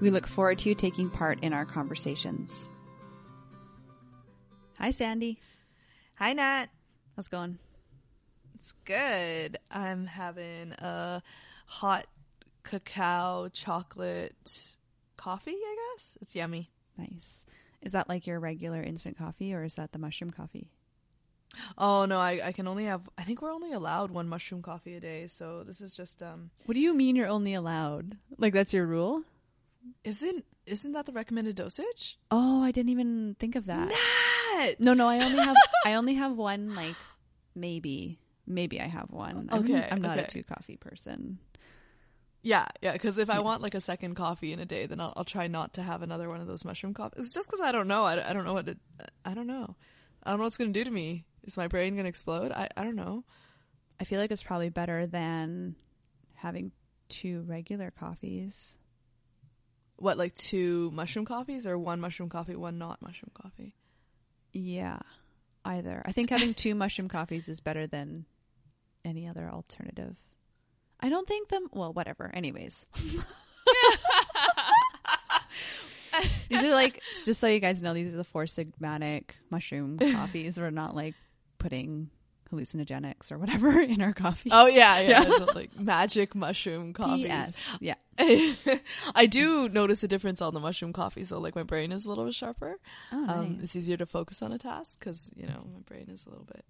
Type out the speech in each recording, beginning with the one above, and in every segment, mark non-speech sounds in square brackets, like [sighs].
We look forward to you taking part in our conversations. Hi, Sandy. Hi, Nat. How's it going? It's good. I'm having a hot cacao chocolate coffee, I guess. It's yummy. Nice. Is that like your regular instant coffee or is that the mushroom coffee? Oh no, I, I can only have I think we're only allowed one mushroom coffee a day, so this is just um What do you mean you're only allowed? Like that's your rule? Isn't isn't that the recommended dosage? Oh, I didn't even think of that. Nat! No, no, I only have [laughs] I only have one like maybe. Maybe I have one. I'm- Okay, I'm, not a okay. two coffee person. Yeah, yeah, because if I want like a second coffee in a day, then I'll, I'll try not to have another one of those mushroom coffees. It's just because I don't know. I, I don't know what it, I don't know. I don't know what's going to do to me. Is my brain going to explode? I, I don't know. I feel like it's probably better than having two regular coffees. What, like two mushroom coffees or one mushroom coffee, one not mushroom coffee? Yeah, either. I think having two mushroom coffees is better than any other alternative. I don't think them. Well, whatever. Anyways, [laughs] these are like just so you guys know, these are the four sigmatic mushroom [laughs] coffees. We're not like putting hallucinogenics or whatever [laughs] in our coffee. Oh yeah, yeah, Yeah. like magic mushroom coffees. P.S. Yeah. [laughs] I do notice a difference on the mushroom coffee, so like my brain is a little bit sharper. Oh, Um, nice. it's easier to focus on a task because you know my brain is a little bit,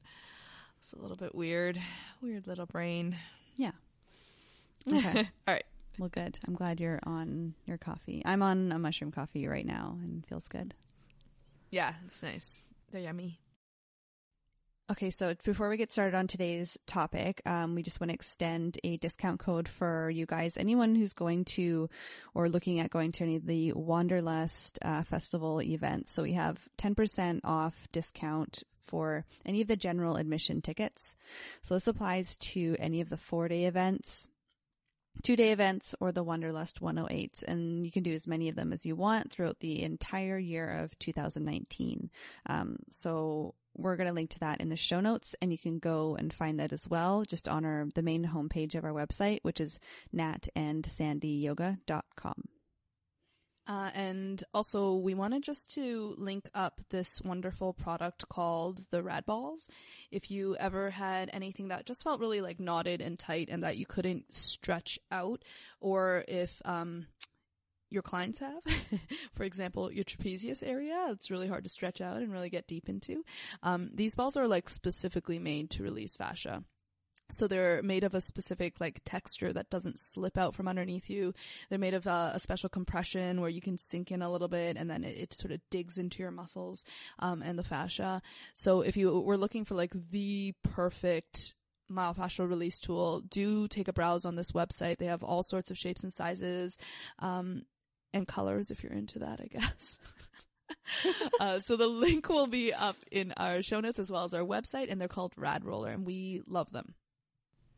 it's a little bit weird, weird little brain. yeah. [laughs] Okay. All right. Well, good. I'm glad you're on your coffee. I'm on a mushroom coffee right now and feels good. Yeah, it's nice. They're yummy. Okay, so before we get started on today's topic, um, we just want to extend a discount code for you guys. Anyone who's going to or looking at going to any of the Wanderlust uh, festival events. So we have 10% off discount for any of the general admission tickets. So this applies to any of the four day events, two day events, or the Wanderlust 108s. And you can do as many of them as you want throughout the entire year of 2019. Um, so we're going to link to that in the show notes and you can go and find that as well just on our the main homepage of our website which is natandsandyyoga.com Uh, and also, we wanted just to link up this wonderful product called the Rad Balls. If you ever had anything that just felt really like knotted and tight and that you couldn't stretch out, or if um, your clients have, [laughs] for example, your trapezius area, it's really hard to stretch out and really get deep into. Um, these balls are like specifically made to release fascia. So they're made of a specific like texture that doesn't slip out from underneath you. They're made of uh, a special compression where you can sink in a little bit and then it, it sort of digs into your muscles um, and the fascia. So if you were looking for like the perfect myofascial release tool, do take a browse on this website. They have all sorts of shapes and sizes um, and colors if you're into that, I guess. [laughs] uh, so the link will be up in our show notes as well as our website, and they're called Rad Roller, and we love them.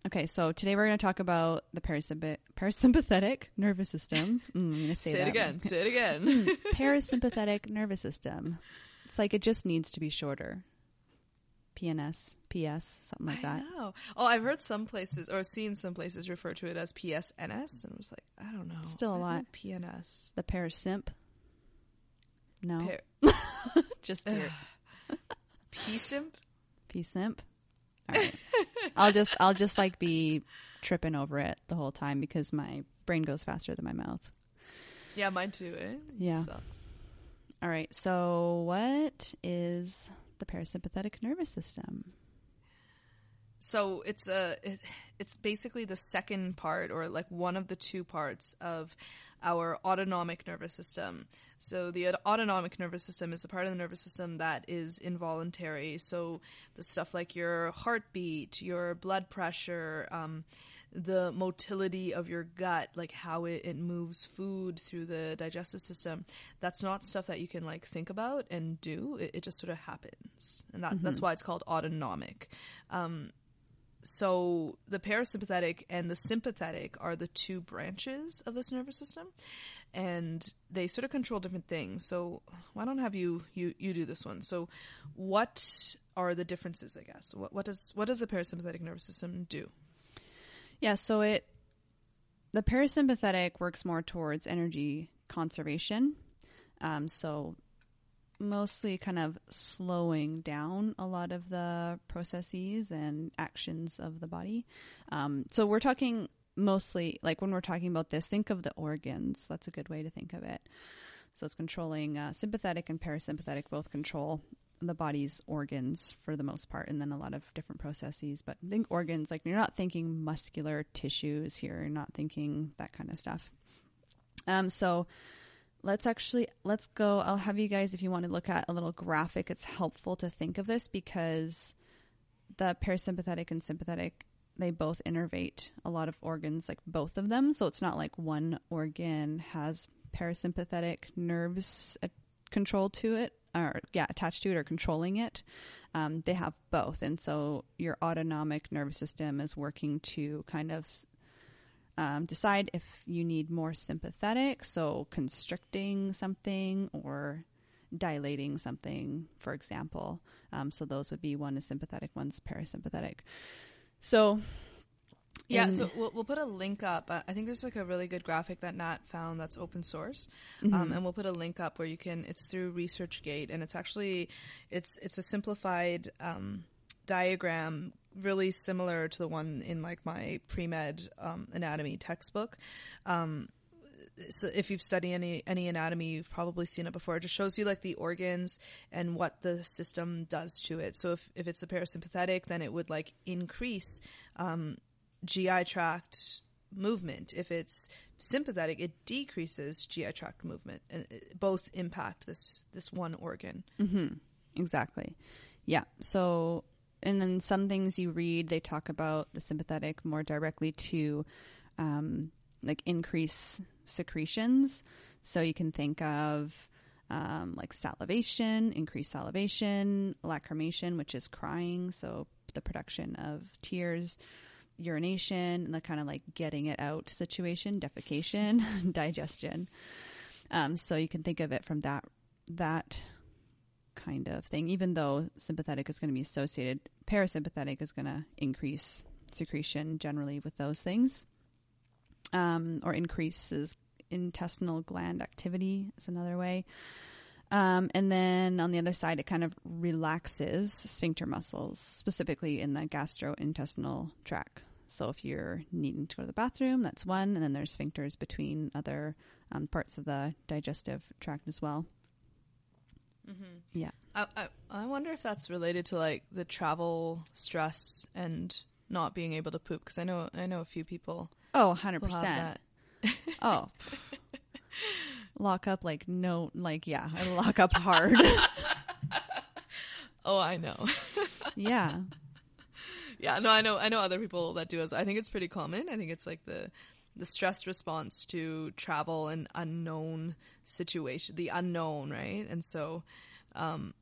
okay so today we're going to talk about the parasymp- parasympathetic nervous system [laughs] mm, i'm going to say, Say, that it again. Say it again. [laughs] parasympathetic nervous system it's like it just needs to be shorter pns ps something like that I know. Oh, I've heard some places or seen some places refer to it as PSNS, and I was like, I don't know. Still a I lot. PNS. the parasymp no Par- [laughs] just peer- PSimp? P-simp. All right. I'll just I'll just like be tripping over it the whole time because my brain goes faster than my mouth. Yeah, mine too. Eh? Yeah. Sucks. All right. So what is the parasympathetic nervous system? So it's a it, it's basically the second part or like one of the two parts of our autonomic nervous system. So the autonomic nervous system is the part of the nervous system that is involuntary. So the stuff like your heartbeat, your blood pressure, um, the motility of your gut, like how it, it moves food through the digestive system, that's not stuff that you can like think about and do. It, it just sort of happens, and that, that's why it's called autonomic. Um, so the parasympathetic and the sympathetic are the two branches of this nervous system and they sort of control different things. So why don't have you you you do this one. So what are the differences i guess? What, what does what does the parasympathetic nervous system do Yeah, so it the parasympathetic works more towards energy conservation. Um, so mostly kind of slowing down a lot of the processes and actions of the body. Um, so we're talking mostly like when we're talking about this, think of the organs. That's a good way to think of it. So it's controlling uh, sympathetic and parasympathetic both control the body's organs for the most part, and then a lot of different processes. But think organs, like you're not thinking muscular tissues here, you're not thinking that kind of stuff. Um, so let's actually let's go. I'll have you guys if you want to look at a little graphic. It's helpful to think of this because the parasympathetic and sympathetic they both innervate a lot of organs, like both of them. So it's not like one organ has parasympathetic nerves uh, controlled to it or yeah attached to it or controlling it. Um, they have both. And so your autonomic nervous system is working to kind of um, decide if you need more sympathetic so constricting something or dilating something for example. Um, so those would be one is sympathetic one's parasympathetic. So Yeah, so we'll, we'll put a link up. Uh, I think there's like a really good graphic that Nat found that's open source, Mm-hmm. um, and we'll put a link up where you can. It's through ResearchGate, and it's actually it's it's a simplified um, diagram, really similar to the one in like my pre med um, anatomy textbook. Um, so if you've studied any any anatomy, you've probably seen it before. It just shows you like the organs and what the system does to it. So if if it's a parasympathetic, then it would like increase um, GI tract movement. If it's sympathetic, it decreases GI tract movement, and both impact this this one organ. Mm-hmm. Exactly. Yeah. So, and then some things you read, they talk about the sympathetic more directly to um, like increase secretions. So you can think of um, like salivation, increased salivation, lacrimation, which is crying. So the production of tears, urination, and the kind of like getting it out situation, defecation, [laughs] digestion. Um, so you can think of it from that that kind of thing. Even though sympathetic is going to be associated, parasympathetic is going to increase secretion generally with those things, um, or increases intestinal gland activity is another way. Um, and then on the other side, it kind of relaxes sphincter muscles, specifically in the gastrointestinal tract. So if you're needing to go to the bathroom, that's one. And then there's sphincters between other um, parts of the digestive tract as well. Yeah. I, I I wonder if that's related to like the travel stress and not being able to poop because I know I know a few people Oh, 100%. have that. Oh. [laughs] lock up like no like yeah, I lock up hard. [laughs] Oh, I know. [laughs] yeah. yeah, no, I know. I know other people that do it. I think it's pretty common. I think it's like the the stress response to travel and unknown situation, the unknown, right? And so, um,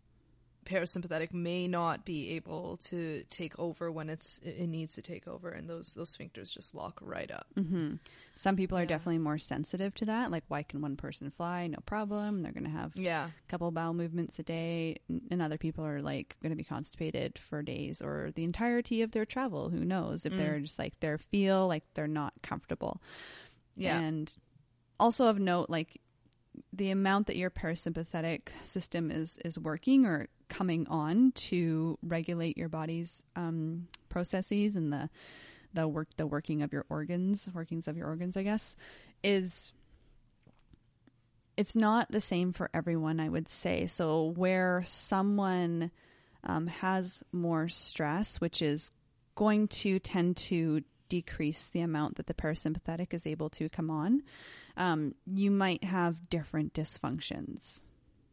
parasympathetic may not be able to take over when it's it needs to take over, and those those sphincters just lock right up. hmm Some people are Yeah. definitely more sensitive to that. Like, why can one person fly? No problem. They're going to have Yeah, a couple bowel movements a day. And other people are like going to be constipated for days or the entirety of their travel. Who knows if Mm. they're just like, they feel like they're not comfortable. yeah, And also of note, like the amount that your parasympathetic system is is working or coming on to regulate your body's um, processes and the the work the working of your organs, workings of your organs, I guess, is it's not the same for everyone. I would say so. Where someone um, has more stress, which is going to tend to decrease the amount that the parasympathetic is able to come on, um, you might have different dysfunctions.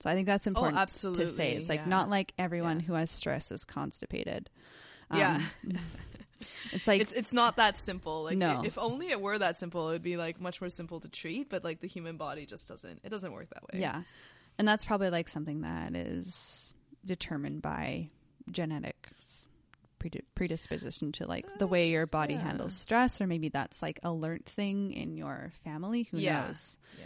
So I think that's important Oh, absolutely. to say. It's like yeah. not like everyone Yeah. who has stress is constipated. Yeah. [laughs] It's like it's it's not that simple. Like No. if only it were that simple, it would be like much more simple to treat. But like the human body just doesn't. It doesn't work that way. Yeah. And that's probably like something that is determined by genetics predisposition to like the way your body yeah. handles stress or maybe that's like a learned thing in your family who Yeah. knows Yeah.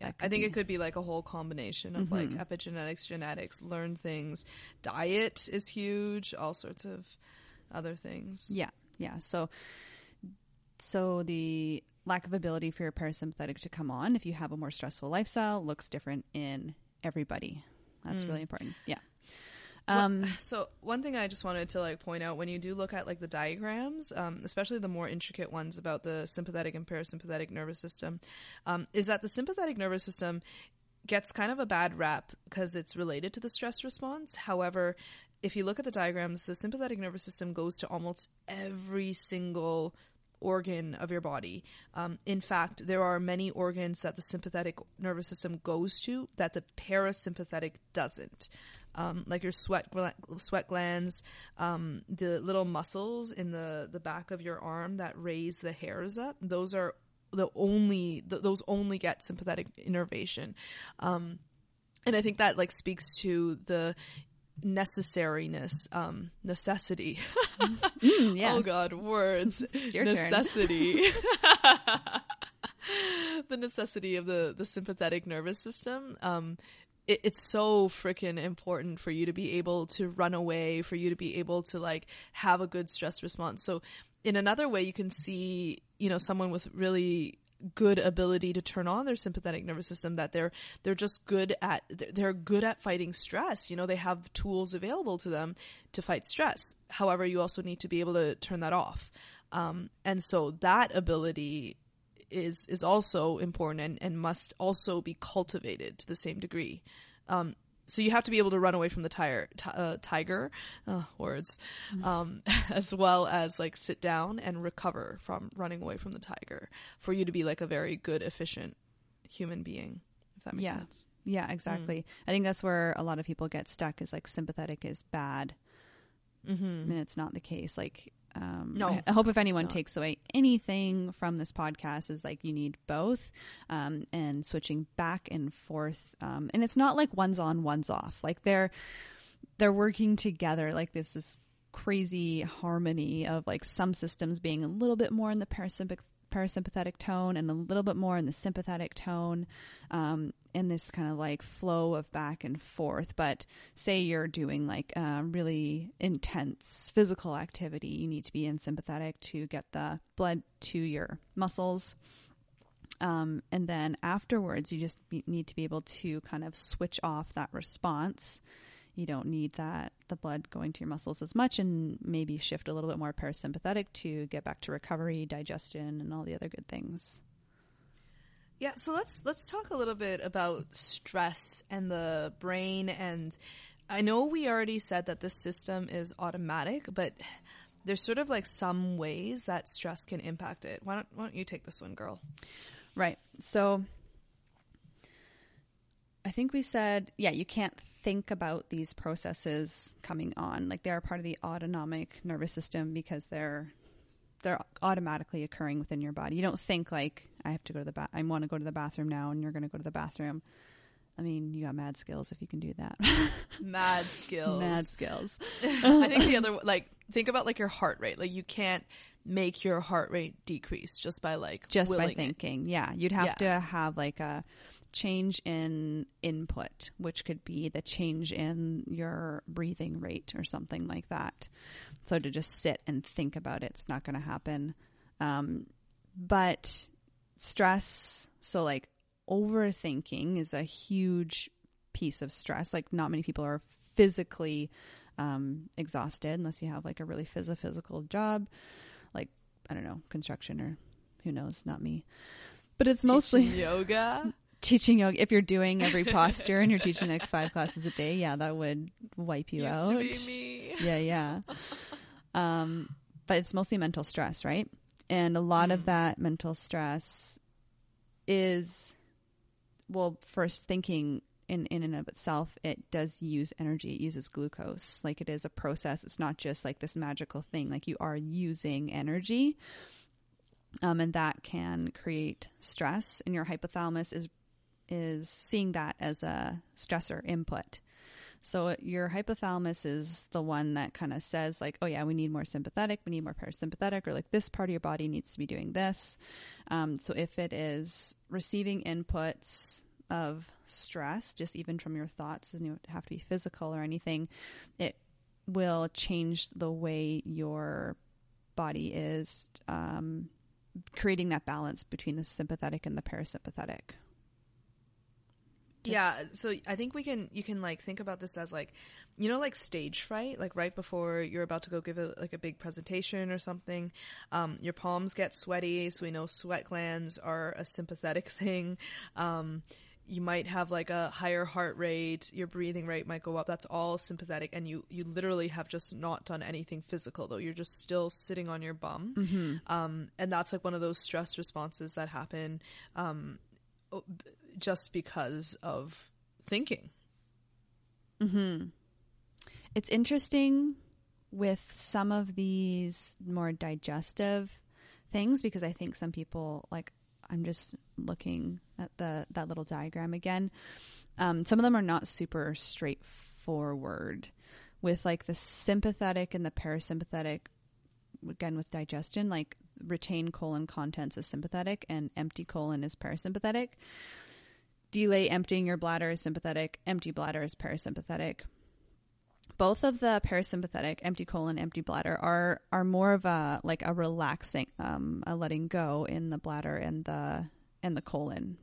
Yeah. I think be- it could be like a whole combination of like Mhm. epigenetics, genetics, learned things. Diet is huge. All sorts of other things. yeah yeah so so the lack of ability for your parasympathetic to come on if you have a more stressful lifestyle looks different in everybody that's Mm. really important yeah Well, um so one thing I just wanted to like point out when you do look at like the diagrams, um, especially the more intricate ones about the sympathetic and parasympathetic nervous system, um, is that the sympathetic nervous system gets kind of a bad rap because it's related to the stress response. However, if you look at the diagrams, the sympathetic nervous system goes to almost every single organ of your body. Um, in fact, there are many organs that the sympathetic nervous system goes to that the parasympathetic doesn't. Um, like your sweat sweat glands, um, the little muscles in the the back of your arm that raise the hairs up. Those are the only th- those only get sympathetic innervation, um, and I think that like speaks to the necessariness, um, necessity. mm, [laughs] yes. Oh God, words. It's your turn. necessity. [laughs] [laughs] the necessity of the the sympathetic nervous system. Um, it, it's so freaking important for you to be able to run away, for you to be able to like have a good stress response. So, in another way, you can see, you know, someone with really good ability to turn on their sympathetic nervous system that they're they're just good at they're- good at fighting stress. You know they have tools available to them to fight stress. However you also need to be able to turn that off. Um, and so that ability is is also important and, and must also be cultivated to the same degree. Um, so you have to be able to run away from the tire, ti- uh, tiger, uh, words, um, [laughs] as well as like sit down and recover from running away from the tiger for you to be like a very good, efficient human being. If that makes Yeah. sense. Yeah, exactly. I think that's where a lot of people get stuck is like sympathetic is bad. Mm-hmm. And it's not the case. Like, um, No, I, hope if anyone takes away anything from this podcast is like you need both, um, and switching back and forth. Um, and it's not like one's on, one's off. Like they're they're working together. Like this this crazy harmony of like some systems being a little bit more in the parasympathetic parasympathetic tone and a little bit more in the sympathetic tone um, in this kind of like flow of back and forth. But say you're doing like really intense physical activity you need to be in sympathetic to get the blood to your muscles. Um, and then afterwards you just need to be able to kind of switch off that response you don't need that the blood going to your muscles as much and maybe shift a little bit more parasympathetic to get back to recovery digestion and all the other good things Yeah, so let's let's talk a little bit about stress and the brain and I know we already said that this system is automatic, but there's sort of like some ways that stress can impact it. Why don't why don't you take this one, girl? Right. So I think we said, yeah, you can't think about these processes coming on. Like they are part of the autonomic nervous system because they're they're automatically occurring within your body. You don't think like I have to go to the bath I want to go to the bathroom now and you're going to go to the bathroom. I mean, you got mad skills if you can do that. [laughs] Mad skills. mad skills. [laughs] I think the other like think about like your heart rate. Like you can't make your heart rate decrease just by like just by willing it. thinking. Yeah, you'd have Yeah. to have like a change in input, which could be the change in your breathing rate or something like that. So to just sit and think about it, it's not going to happen. Um, but stress, so like overthinking is a huge piece of stress. Like not many people are physically um, exhausted unless you have like a really phys- physical job, like I don't know, construction or who knows, not me. But it's mostly yoga. [laughs] teaching yoga. If you're doing every [laughs] posture and you're teaching like five classes a day, yeah, that would wipe you Used out. to be me. Yeah, yeah. [laughs] um, but it's mostly mental stress, right? And a lot of Mm. that mental stress is, well, first thinking in in and of itself, it does use energy. It uses glucose. Like it is a process. It's not just like this magical thing. Like you are using energy. Um, and that can create stress and your hypothalamus is is seeing that as a stressor input. So your hypothalamus is the one that kind of says like, oh yeah, we need more sympathetic, we need more parasympathetic, or like this part of your body needs to be doing this. Um, so if it is receiving inputs of stress, just even from your thoughts, doesn't have to be physical or anything, it will change the way your body is um, creating that balance between the sympathetic and the parasympathetic yeah so i think we can you can like think about this as like you know like stage fright? Like right before you're about to go give a like a big presentation or something um, your palms get sweaty so we know sweat glands are a sympathetic [laughs] thing. Um, you might have like a higher heart rate your breathing rate might go up. That's all sympathetic and you you literally have just not done anything physical though. You're just still sitting on your bum. Mm-hmm. um, and that's like one of those stress responses that happen um, just because of thinking. Hmm. It's interesting with some of these more digestive things because I think some people like I'm just looking at the that little diagram again. Um, some of them are not super straightforward with like the sympathetic and the parasympathetic again with digestion like retained colon contents is sympathetic and empty colon is parasympathetic delay emptying your bladder is sympathetic, empty bladder is parasympathetic. Both of the parasympathetic, empty colon, empty bladder are are more of a like a relaxing, um, a letting go in the bladder and the and the colon.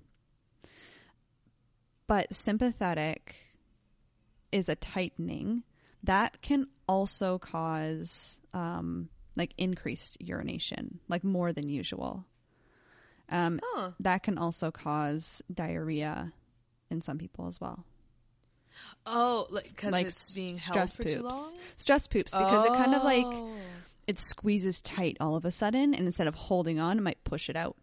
But sympathetic is a tightening that can also cause um, like increased urination, like more than usual. Um, huh. That can also cause diarrhea in some people as well. Oh, like because like it's being stress held for poops. too long. Stress poops because oh. it kind of like oh. it squeezes tight all of a sudden, and instead of holding on, it might push it out.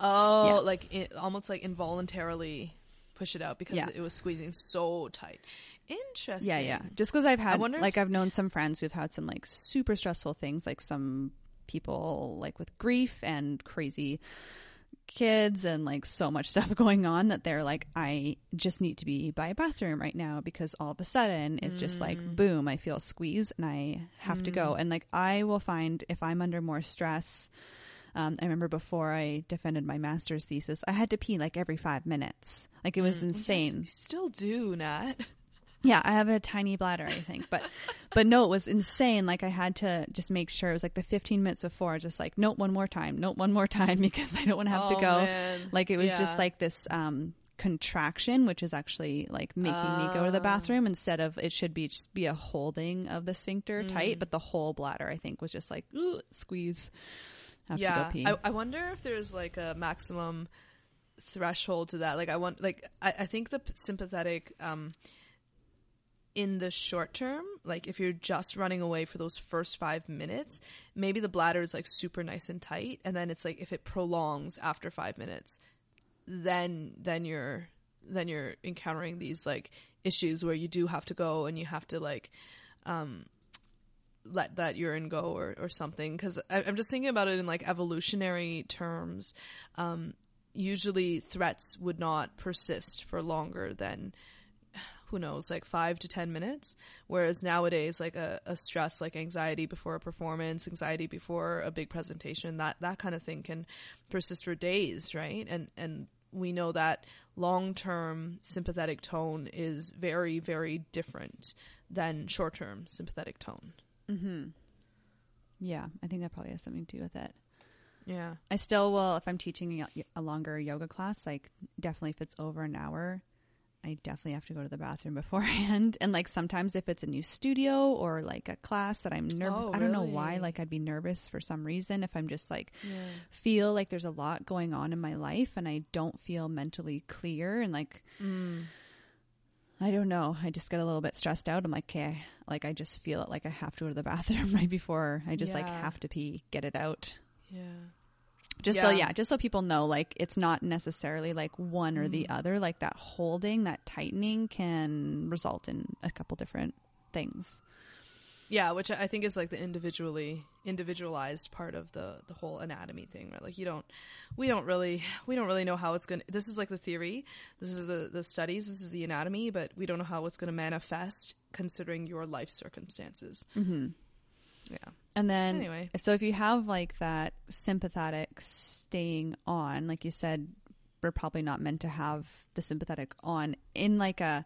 Oh, yeah. like it, almost like involuntarily push it out because yeah. it was squeezing so tight. Interesting. Yeah, yeah. Just because I've had like I've known some friends who've had some like super stressful things, like some people like with grief and crazy kids and like so much [laughs] stuff going on that they're like I just need to be by a bathroom right now because all of a sudden it's mm. just like mm. boom I feel squeezed and I have mm. to go mm. and like I will find if I'm under more stress um, I remember before I defended my master's thesis I had to pee like every five minutes like it was mm. insane yes, still do Nat [laughs] yeah, I have a tiny bladder, I think, but [laughs] but no, it was insane. Like I had to just make sure it was like the 15 minutes before, just like note one more time, note one more time [laughs] because I don't want to have oh, to go. Man. Like it was yeah. just like this um, contraction, which is actually like making uh. me go to the ah. bathroom instead of it should be just be a holding of the sphincter mm. tight, but the whole bladder I think was just like ooh, squeeze. Have yeah, I, I wonder if there's like a maximum threshold to that. Like I want, like I, I think the sympathetic. Um, in the short term, like if you're just running away for those first five minutes, maybe the bladder is like super nice and tight, and then it's like if it prolongs after five minutes, then then you're then you're encountering these like issues where you do have to go and you have to like um let that urine go or, or something. Because i'm just thinking about it in like evolutionary terms. Um usually threats would not persist for longer than who knows, like five to 10 minutes. Whereas nowadays, like a, a stress, like anxiety before a performance, anxiety before a big presentation, that, that kind of thing can persist for days, right? And, and we know that long term sympathetic tone is very, very different than short term sympathetic tone. Mm-hmm. Yeah, I think that probably has something to do with it. Yeah. I still will, if I'm teaching a longer yoga class, like definitely if it's over an hour, I definitely have to go to the bathroom [laughs] beforehand. And like sometimes if it's a new studio or like a class that I'm nervous, oh, I don't know why, like I'd be nervous for some reason if I'm just like yeah. feel like there's a lot going on in my life and I don't feel mentally clear and like mm. I don't know. I just get a little bit stressed out. I'm like, okay, like I just feel it like I have to go to the [laughs] bathroom right before I just yeah. like have to pee, get it out. Yeah. Just so Yeah. yeah, just so people know, like it's not necessarily like one or the other. Like that holding, that tightening can result in a couple different things. Yeah, which I think is like the individually individualized part of the the whole anatomy thing, right? Like you don't we don't really we don't really know how it's going to this is like the theory. This is the the studies, this is the anatomy, but we don't know how it's going to manifest considering your life circumstances. Mm-hmm. Yeah. And then, Anyway. so if you have like that sympathetic staying on, like you said, we're probably not meant to have the sympathetic on in like a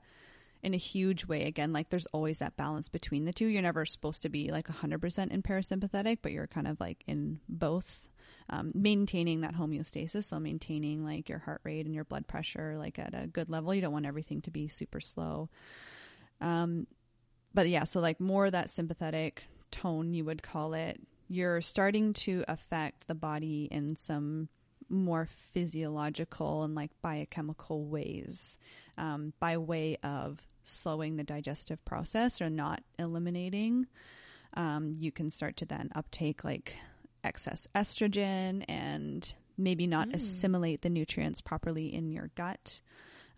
in a huge way. Again like there's always that balance between the two. You're never supposed to be like 100% in parasympathetic but you're kind of like in both. Um, maintaining that homeostasis so maintaining like your heart rate and your blood pressure like at a good level. You don't want everything to be super slow. Um, but yeah, so like more that sympathetic tone, you would call it. You're starting to affect the body in some more physiological and like biochemical ways um, by way of slowing the digestive process or not eliminating. Um, you can start to then uptake like excess estrogen and maybe not assimilate the nutrients properly in your gut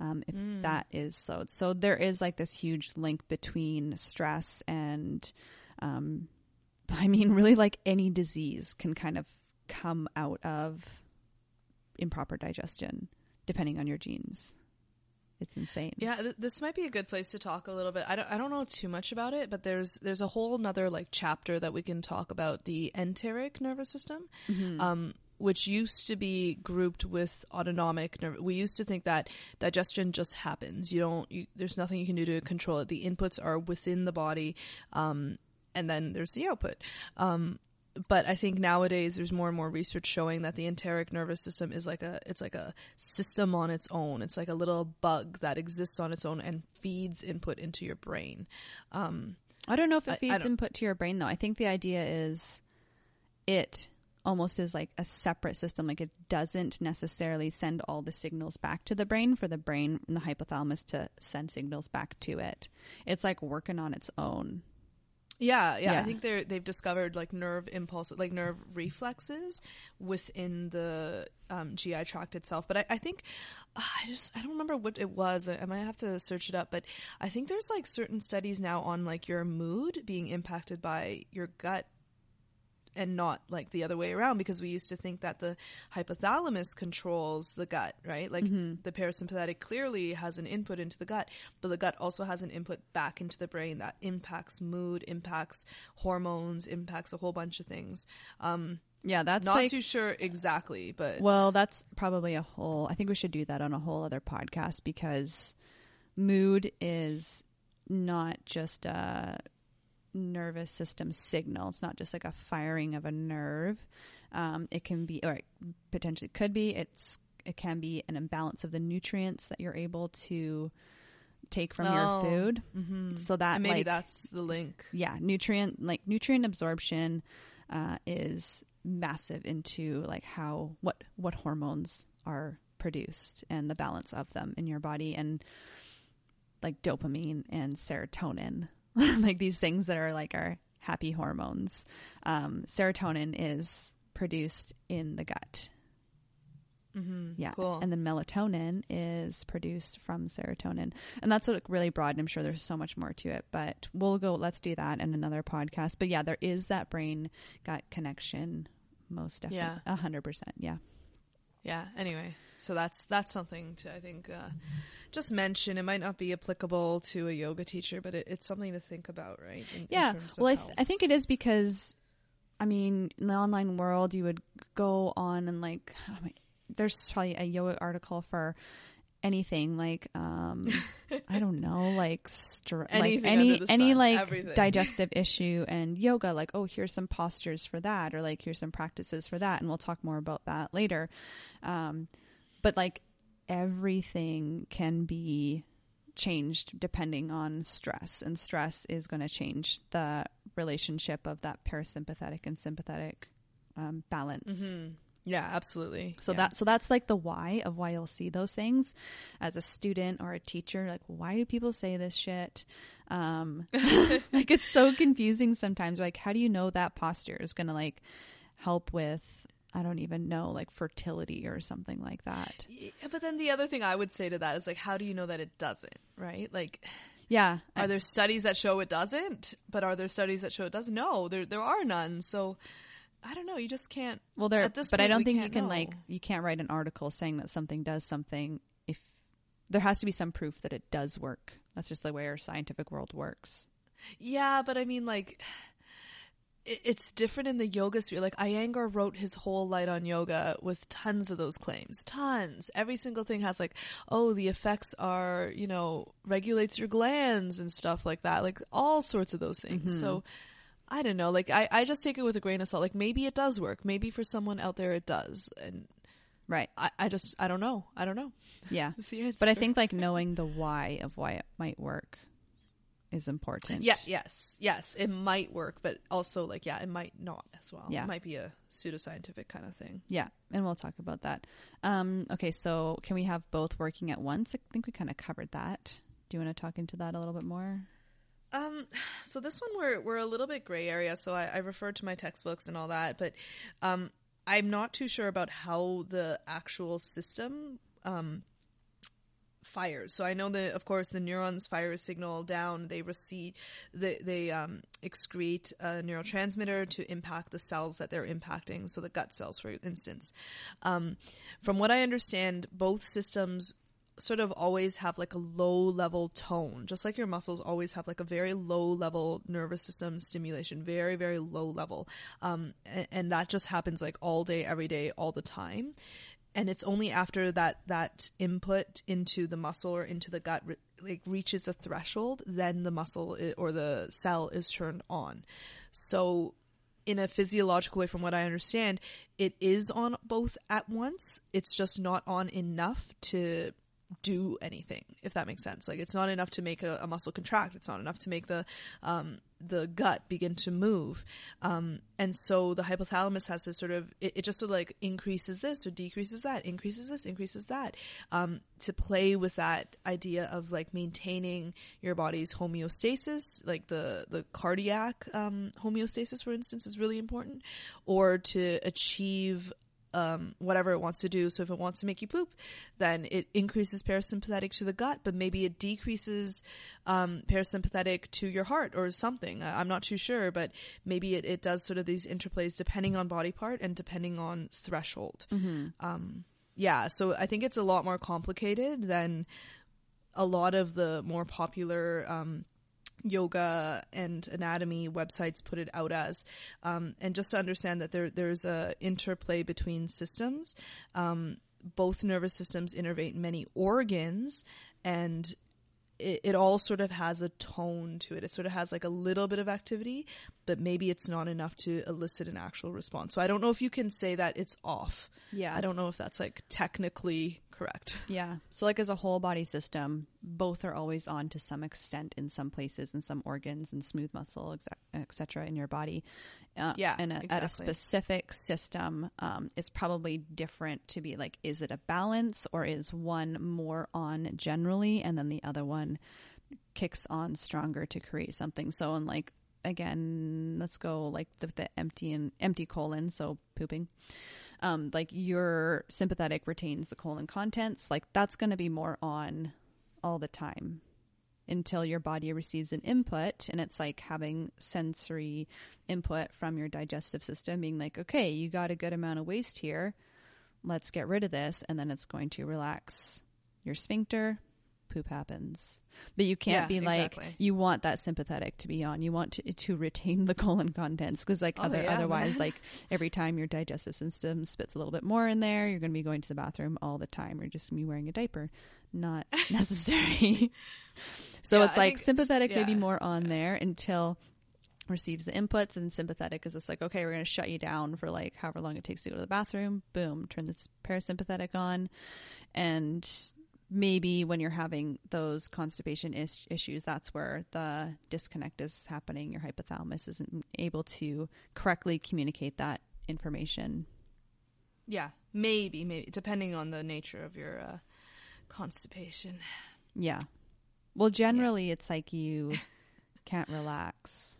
um, if that is slowed. So there is like this huge link between stress and, um, [laughs] I mean, really like any disease can kind of come out of improper digestion, depending on your genes. It's insane. Yeah, th- this might be a good place to talk a little bit. I don't, I don't know too much about it, but there's there's a whole nother like chapter that we can talk about the enteric nervous system, um, which used to be grouped with autonomic nerve. We used to think that digestion just happens. You don't. You, there's nothing you can do to control it. The inputs are within the body, um, and then there's the output. Um, but I think nowadays there's more and more research showing that the enteric nervous system is like a it's like a system on its own. It's like a little bug that exists on its own and feeds input into your brain. Um, I don't know if it feeds input to your brain though. I think the idea is it almost is like a separate system. Like it doesn't necessarily send all the signals back to the brain for the brain and the hypothalamus to send signals back to it. It's like working on its own. Yeah, yeah, Yeah. I think they're they've discovered like nerve impulse, like nerve reflexes within the um, GI tract itself. But I, I think uh, I just I don't remember what it was. I might have to search it up. But I think there's like certain studies now on like your mood being impacted by your gut and not like the other way around because we used to think that the hypothalamus controls the gut, right? Like the parasympathetic clearly has an input into the gut, but the gut also has an input back into the brain that impacts mood, impacts hormones, impacts a whole bunch of things. Um, Yeah, that's not like too sure exactly, but Well, that's probably a whole. I think we should do that on a whole other podcast because mood is not just a nervous system signal. It's not just like a firing of a nerve. Um, it can be, or it potentially could be. It's it can be an imbalance of the nutrients that you're able to take from Oh, your food. mhm. So that And maybe like, that's the link. yeah nutrient like nutrient absorption uh, is massive into like how what what hormones are produced and the balance of them in your body and like dopamine and serotonin [laughs] like these things that are like our happy hormones um, serotonin is produced in the gut Mm-hmm. yeah. cool. And the melatonin is produced from serotonin. And that's what really broad. And I'm sure there's so much more to it, but we'll go, let's do that in another podcast. But yeah, there is that brain gut connection. Most definitely. A hundred percent. Yeah. Yeah anyway so that's that's something to i think uh, just mention it might not be applicable to a yoga teacher but it, it's something to think about right in, in Yeah. terms of Well, I, th- I think it is because, I mean, in the online world, you would go on and like, [sighs] there's probably a yoga article for anything like um [laughs] i don't know like str- like any any sun, like everything. digestive issue and yoga like oh here's some postures for that or like here's some practices for that and we'll talk more about that later um but like everything can be changed depending on stress and stress is going to change the relationship of that parasympathetic and sympathetic um, balance Mhm. Yeah absolutely so Yeah. that so that's like the why of why you'll see those things as a student or a teacher like why do people say this shit um [laughs] like it's so confusing sometimes like how do you know that posture is going to like help with I don't even know, like fertility or something like that. Yeah, but then the other thing I would say to that is like, how do you know that it doesn't? Right? Like, Yeah. are I- there studies that show it doesn't? But are there studies that show it doesn't? No, there there are none. So I don't know. You just can't. well, there, at this but I don't think you can't know. like, you can't write an article saying that something does something if there has to be some proof that it does work. That's just the way our scientific world works. Yeah, but I mean, like, it, it's different in the yoga sphere. Like, Iyengar wrote his whole light on yoga with tons of those claims. Tons. Every single thing has, like, oh, the effects are, you know, regulates your glands and stuff like that. Like, all sorts of those things. Mm-hmm. So, I don't know. Like, I, I just take it with a grain of salt. Like, maybe it does work. Maybe for someone out there it does. And Right. I, I just, I don't know. I don't know. Yeah. [laughs] That's the answer. But I think like knowing the why of why it might work is important. Yeah, yes, yes, it might work, but also like yeah, it might not as well. Yeah. it might be a pseudoscientific kind of thing. Yeah, and we'll talk about that. Um, okay, so can we have both working at once? I think we kind of covered that. Do you want to talk into that a little bit more? Um, [sighs] so this one we're we're a little bit gray area. So I, I referred to my textbooks and all that, but um, I'm not too sure about how the actual system um fires. So I know that of course the neurons fire a signal down. They receive they they um, excrete a neurotransmitter to impact the cells that they're impacting. So the gut cells, for instance. Um, from what I understand, both systems sort of always have like a low level tone, just like your muscles always have like a very low level nervous system stimulation, very, very low level. Um, and, and that just happens like all day, every day, all the time. And it's only after that, that input into the muscle or into the gut re- like reaches a threshold, then the muscle i- or the cell is turned on. So in a physiological way, from what I understand, it is on both at once. It's just not on enough to do anything, if that makes sense. Like it's not enough to make a, a muscle contract. It's not enough to make the um, the gut begin to move. Um, and so the hypothalamus has to sort of it, it just sort of like increases this or decreases that, increases this, increases that, um, to play with that idea of like maintaining your body's homeostasis, like the the cardiac um, homeostasis, for instance, is really important, or to achieve um, whatever it wants to do. So if it wants to make you poop, then it increases parasympathetic to the gut, but maybe it decreases um, parasympathetic to your heart or something. I- I'm not too sure, but maybe it, it does sort of these interplays depending on body part and depending on threshold. Um, yeah, so I think it's a lot more complicated than a lot of the more popular um, yoga and anatomy websites put it out as. Um, and just to understand that there there's a interplay between systems um, both nervous systems innervate many organs and it, it all sort of has a tone to it. It sort of has like a little bit of activity but maybe it's not enough to elicit an actual response. So i don't know if you can say that it's off. Yeah, i don't know if that's like technically correct [laughs] Yeah. So, like, as a whole body system, both are always on to some extent in some places, in some organs and smooth muscle, etc., in your body. Uh, Yeah, And a, at a specific system, um, it's probably different to be like, is it a balance or is one more on generally and then the other one kicks on stronger to create something? So, in like, again, let's go like the, the empty and empty colon, so pooping. Um, like your sympathetic retains the colon contents, like that's going to be more on all the time until your body receives an input and it's like having sensory input from your digestive system being like okay you got a good amount of waste here. Let's get rid of this and then it's going to relax your sphincter poop happens. But you can't Yeah, be like exactly. you want that sympathetic to be on. You want to, to retain the [laughs] colon contents because like Oh, other yeah, otherwise man. [laughs] like every time your digestive system spits a little bit more in there you're going to be going to the bathroom all the time. You're just be wearing a diaper. Not [laughs] necessary. So Yeah, it's I like think it's- sympathetic maybe more on there until receives the inputs and sympathetic is just like okay we're going to shut you down for like however long it takes to go to the bathroom. Boom turn this parasympathetic on. And maybe when you're having those constipation is- issues that's where the disconnect is happening. Your hypothalamus isn't able to correctly communicate that information. Yeah maybe maybe depending on the nature of your uh, constipation. Yeah. Well generally it's like you [laughs] can't relax.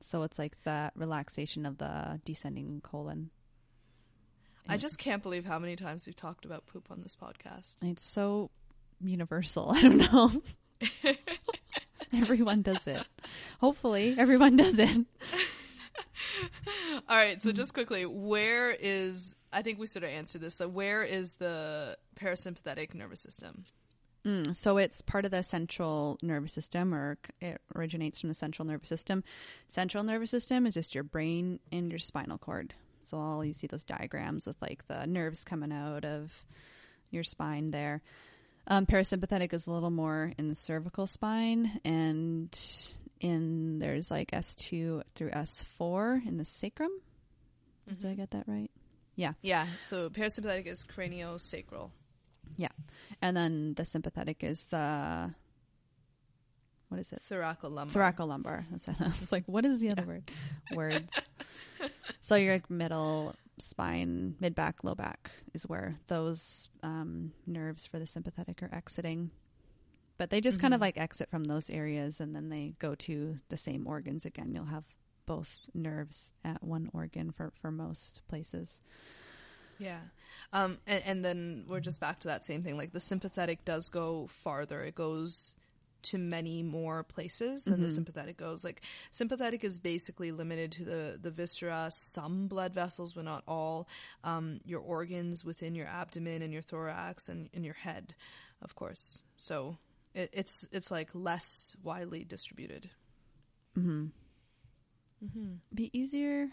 So it's like the relaxation of the descending colon I just can't believe how many times we've talked about poop on this podcast. It's so universal. [laughs] I don't know. [laughs] everyone does it. Hopefully, everyone does it. [laughs] All right, so just quickly, where is I think we sort of answered this. So where is the parasympathetic nervous system? Mm, so it's part of the central nervous system, or it originates from the central nervous system. Central nervous system is just your brain and your spinal cord. So all you see those diagrams with like the nerves coming out of your spine there. Um, parasympathetic is a little more in the cervical spine, and in there's like S two through S four in the sacrum. Did I get that right? Yeah. Yeah, so parasympathetic is craniosacral. Yeah. And then the sympathetic is the what is it? Thoracolumbar. Thoracolumbar. That's what I was like, what is the other word? [laughs] Words. so your like middle spine, mid back, low back is where those um, nerves for the sympathetic are exiting. But they just kind of like exit from those areas and then they go to the same organs again. You'll have both nerves at one organ for, for most places. Yeah. Um, and, and then we're just back to that same thing. Like the sympathetic does go farther. It goes to many more places than the Mhm. sympathetic goes. Like sympathetic is basically limited to the, the viscera, some blood vessels, but not all. Um, your organs within your abdomen and your thorax and in your head, of course. So it, it's it's like less widely distributed. Mm-hmm. Mm-hmm. be easier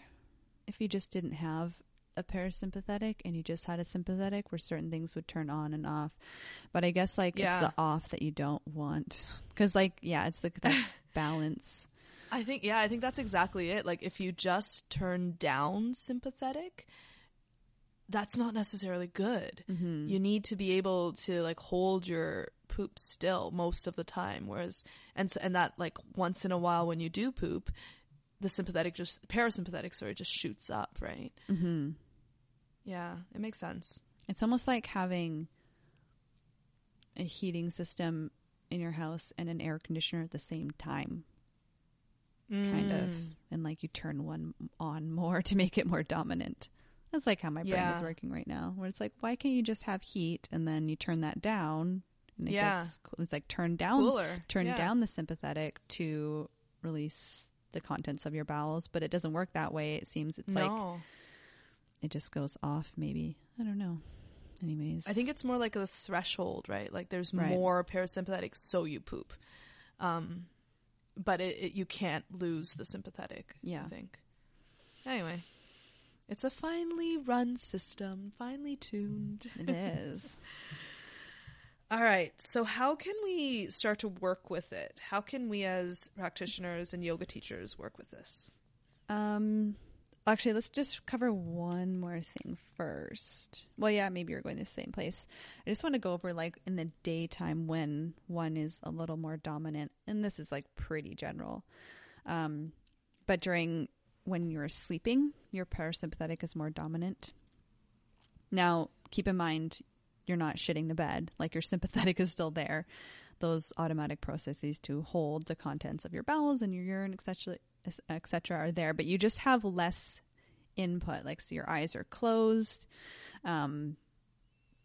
if you just didn't have a parasympathetic and you just had a sympathetic where certain things would turn on and off. But I guess like Yeah. it's the off that you don't want because like yeah, it's the [laughs] balance. I think yeah, I think that's exactly it. Like if you just turn down sympathetic, that's not necessarily good. Mm-hmm. You need to be able to like hold your poop still most of the time whereas and so, and that like once in a while when you do poop, the sympathetic just parasympathetic sorry just shoots up, right? mm-hmm. Yeah, it makes sense. It's almost like having a heating system in your house and an air conditioner at the same time, kind of, Mm. and like you turn one on more [laughs] to make it more dominant. That's like how my brain is working right now, where it's like, why can't you just have heat and then you turn that down? And it Yeah. gets cool. It's like turn down, Cooler. turn yeah. down the sympathetic to release the contents of your bowels, but it doesn't work that way. It seems it's like it just goes off. Maybe I don't know. Anyways, I think it's more like a threshold, right? Like there's Right. more parasympathetic, so you poop. Um, but it, it you can't lose the sympathetic. Yeah. I think. Anyway, it's a finely run system, finely tuned. it is. [laughs] All right. So how can we start to work with it? How can we as practitioners and yoga teachers work with this? Um, actually, let's just cover one more thing first. Well, yeah, maybe you're going the same place. I just want to go over like in the daytime when one is a little more dominant, and this is like pretty general. Um, but during when you're sleeping, your parasympathetic is more dominant. Now, keep in mind, you're not shitting the bed; like your sympathetic [laughs] is still there. Those automatic processes to hold the contents of your bowels and your urine, etc., etc., are there, but you just have less input. Like, so your eyes are closed, um,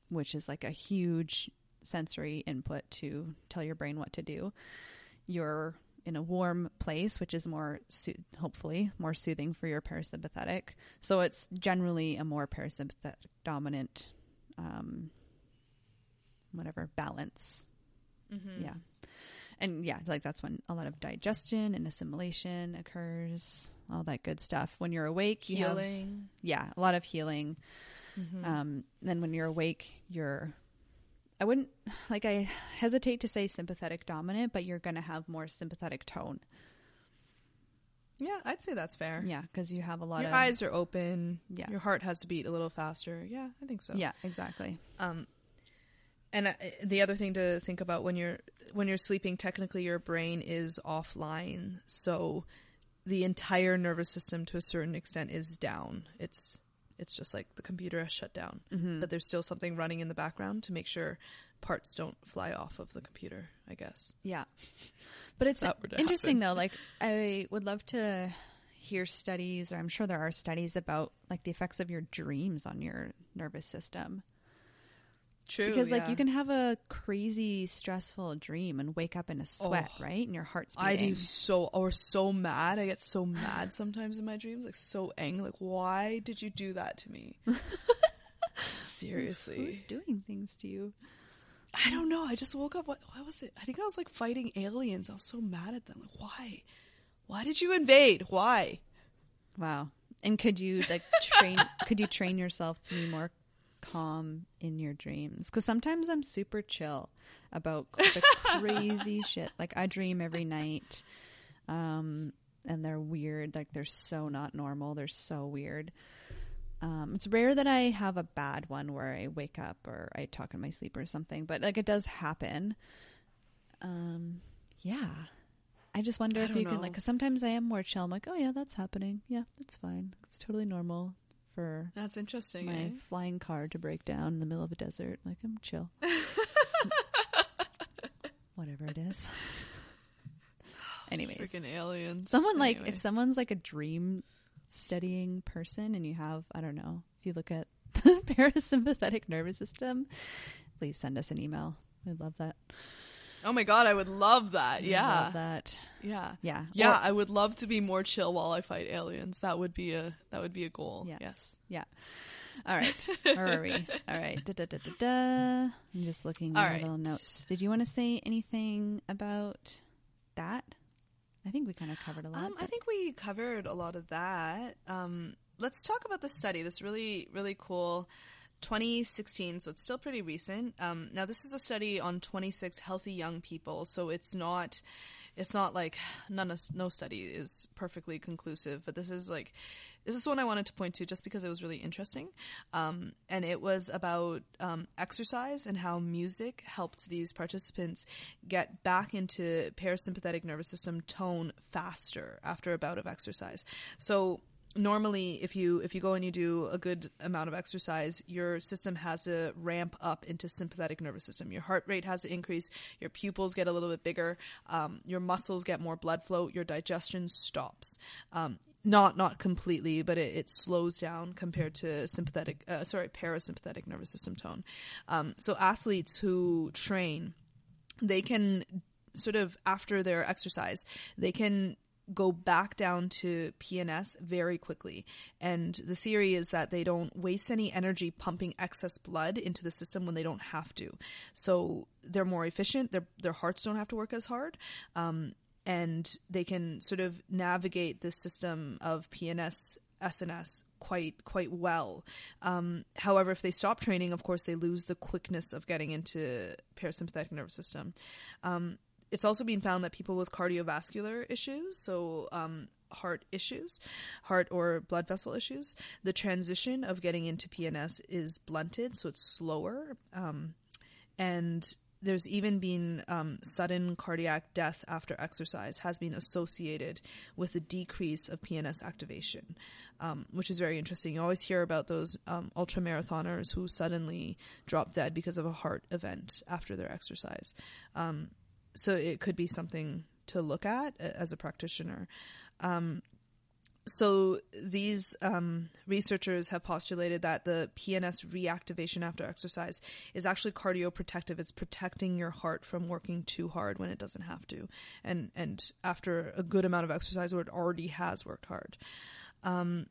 which is like a huge sensory input to tell your brain what to do. You're in a warm place, which is more, soo- hopefully, more soothing for your parasympathetic. So it's generally a more parasympathetic dominant, um, whatever balance. Mm-hmm. Yeah. And yeah, like that's when a lot of digestion and assimilation occurs, all that good stuff. When you're awake, you have, Healing. yeah, a lot of healing. Mhm. Um, then when you're awake, you're, I wouldn't, like, I hesitate to say sympathetic dominant, but you're going to have more sympathetic tone. yeah, I'd say that's fair. Yeah. Cause you have a lot Your of, eyes are open. Yeah. Your heart has to beat a little faster. Yeah, I think so. yeah, exactly. Um, and uh, the other thing to think about when you're when you're sleeping, technically your brain is offline, so the entire nervous system, to a certain extent, is down. It's it's just like the computer has shut down, Mm-hmm. but there's still something running in the background to make sure parts don't fly off of the computer. I guess. Yeah. But it's That were to interesting happen. though. Like I would love to hear studies, or I'm sure there are studies about like the effects of your dreams on your nervous system. True. because like yeah. you can have a crazy stressful dream and wake up in a sweat, Oh. right? And your heart's beating. I do so or so mad. I get so mad sometimes in my dreams, like so angry. Like, why did you do that to me? [laughs] Seriously, Who's doing things to you? I don't know. I just woke up. What, what was it? I think I was like fighting aliens. I was so mad at them. Like, why? Why did you invade? Why? Wow. And could you like [laughs] train? could you train yourself to be more calm in your dreams? Because sometimes I'm super chill about the [laughs] crazy shit. Like I dream every night, um, and they're weird. Like they're so not normal. They're so weird. Um, it's rare that I have a bad one where I wake up or I talk in my sleep or something, but like it does happen. Um, yeah. I just wonder I if you can like, cause sometimes I am more chill. I'm like, oh yeah, that's happening. Yeah, that's fine. It's totally normal for That's interesting. my eh? flying car to break down in the middle of a desert. Like I'm chill. [laughs] Whatever it is. Anyways, Freaking aliens. someone like Anyway. if someone's like a dream studying person and you have I don't know if you look at [laughs] the parasympathetic nervous system, please send us an email. We'd love that. Oh my god, I would love that. We'd Yeah. love that. Yeah. Yeah, Yeah, Or- I would love to be more chill while I fight aliens. That would be a that would be a goal. Yes. yes. Yeah. All right. Where are we? [laughs] All right. Da, da, da, da, da. I'm just looking at my right. little notes. Did you want to say anything about that? I think we kind of covered a lot. Um, I think we covered a lot of that. Um, let's talk about the study. This really, really cool 2016, so it's still pretty recent. Um, now, this is a study on 26 healthy young people, so it's not. It's not like none of no study is perfectly conclusive, but this is like this is one I wanted to point to just because it was really interesting, um, and it was about um, exercise and how music helped these participants get back into parasympathetic nervous system tone faster after a bout of exercise. So normally if you if you go and you do a good amount of exercise your system has to ramp up into sympathetic nervous system. Your heart rate has to increase. Your pupils get a little bit bigger. Um, your muscles get more blood flow. Your digestion stops. Um, not not completely but it, it slows down compared to sympathetic uh, sorry parasympathetic nervous system tone. Um, so athletes who train they can sort of after their exercise they can go back down to PNS very quickly. And the theory is that they don't waste any energy pumping excess blood into the system when they don't have to. So they're more efficient. Their their hearts don't have to work as hard. Um, and they can sort of navigate the system of PNS SNS quite quite well. Um, however, if they stop training, of course, they lose the quickness of getting into parasympathetic nervous system. Um, it's also been found that people with cardiovascular issues, so um, heart issues, heart or blood vessel issues, the transition of getting into PNS is blunted, so it's slower. Um, and there's even been um, sudden cardiac death after exercise has been associated with a decrease of PNS activation, um, which is very interesting. You always hear about those um, ultra marathoners who suddenly drop dead because of a heart event after their exercise. So it could be something to look at as a practitioner. Um, so these um, researchers have postulated that the PNS reactivation after exercise is actually cardioprotective. It's protecting your heart from working too hard when it doesn't have to, and and after a good amount of exercise where it already has worked hard. Um,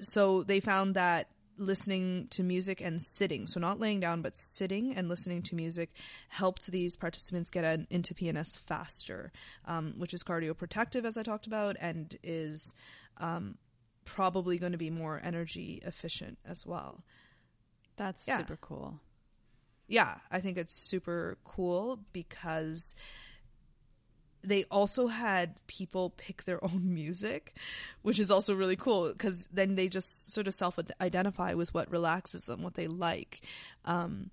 so they found that listening to music and sitting, so not laying down, but sitting and listening to music, helped these participants get an, into PNS faster, um, which is cardioprotective, as I talked about, and is um, probably going to be more energy efficient as well. That's Yeah. super cool. Yeah, I think it's super cool because they also had people pick their own [laughs] music, which is also really cool because then they just sort of self identify with what relaxes them, what they like. Um,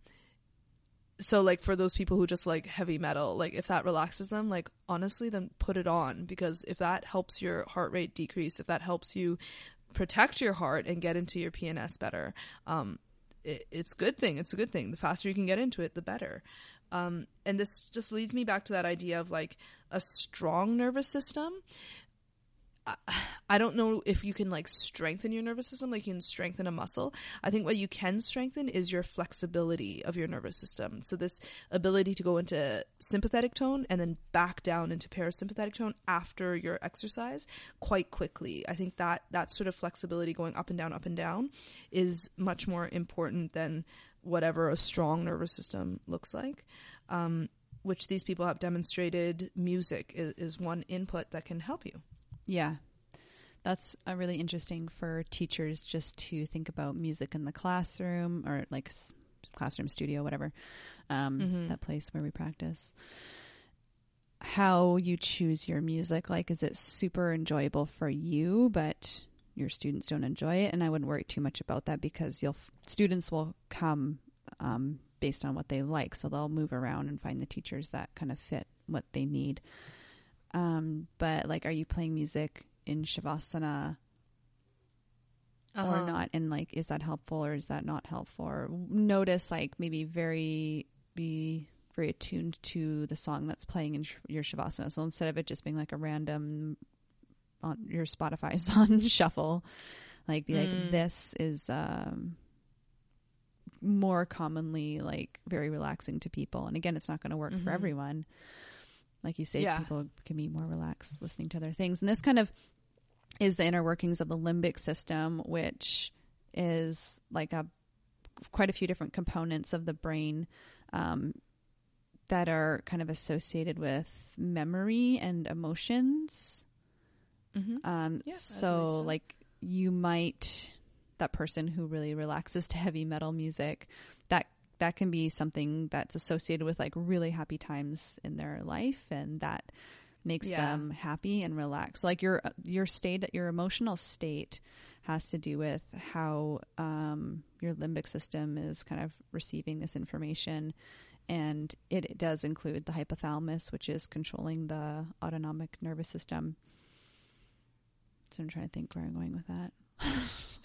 so like for those people who just like heavy metal, like if that relaxes them, like honestly, then put it on because if that helps your heart rate decrease, if that helps you protect your heart and get into your PNS better, um, it, it's a good thing. It's a good thing. The faster you can get into it, the better. Um, and this just leads me back to that idea of like a strong nervous system. I don't know if you can like strengthen your nervous system, like you can strengthen a muscle. I think what you can strengthen is your flexibility of your nervous system. So this ability to go into sympathetic tone and then back down into parasympathetic tone after your exercise quite quickly. I think that that sort of flexibility going up and down, up and down is much more important than whatever a strong nervous system looks like. Um, which these people have demonstrated music is, is one input that can help you. Yeah, that's a really interesting for teachers just to think about music in the classroom or like classroom studio, whatever, um, mm-hmm. that place where we practice. How you choose your music, like, is it super enjoyable for you, but your students don't enjoy it? And I wouldn't worry too much about that because you'll students will come um, based on what they like, so they'll move around and find the teachers that kind of fit what they need. Um, but like, are you playing music in shavasana uh-huh. or not and like is that helpful or is that not helpful or notice like maybe very be very attuned to the song that's playing in sh- your shavasana so instead of it just being like a random on your spotify's [laughs] on shuffle like be mm. like this is um more commonly like very relaxing to people and again it's not going to work mm-hmm. for everyone like you say yeah. people can be more relaxed listening to other things and this kind of is the inner workings of the limbic system, which is like a quite a few different components of the brain um, that are kind of associated with memory and emotions. Mm-hmm. Um, yeah, so, like, you might that person who really relaxes to heavy metal music that that can be something that's associated with like really happy times in their life, and that makes yeah. them happy and relaxed. Like your your state, your emotional state has to do with how um, your limbic system is kind of receiving this information, and it, it does include the hypothalamus, which is controlling the autonomic nervous system. So I'm trying to think where I'm going with that.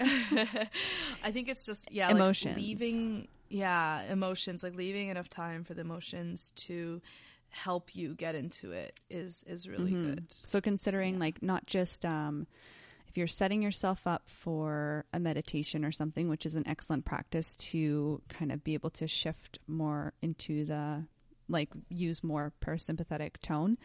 [laughs] I think it's just yeah, emotions. Like leaving yeah, emotions, like leaving enough time for the emotions to help you get into it is is really mm-hmm. good. So considering yeah. like not just um, if you're setting yourself up for a meditation or something, which is an excellent practice to kind of be able to shift more into the like use more parasympathetic tone.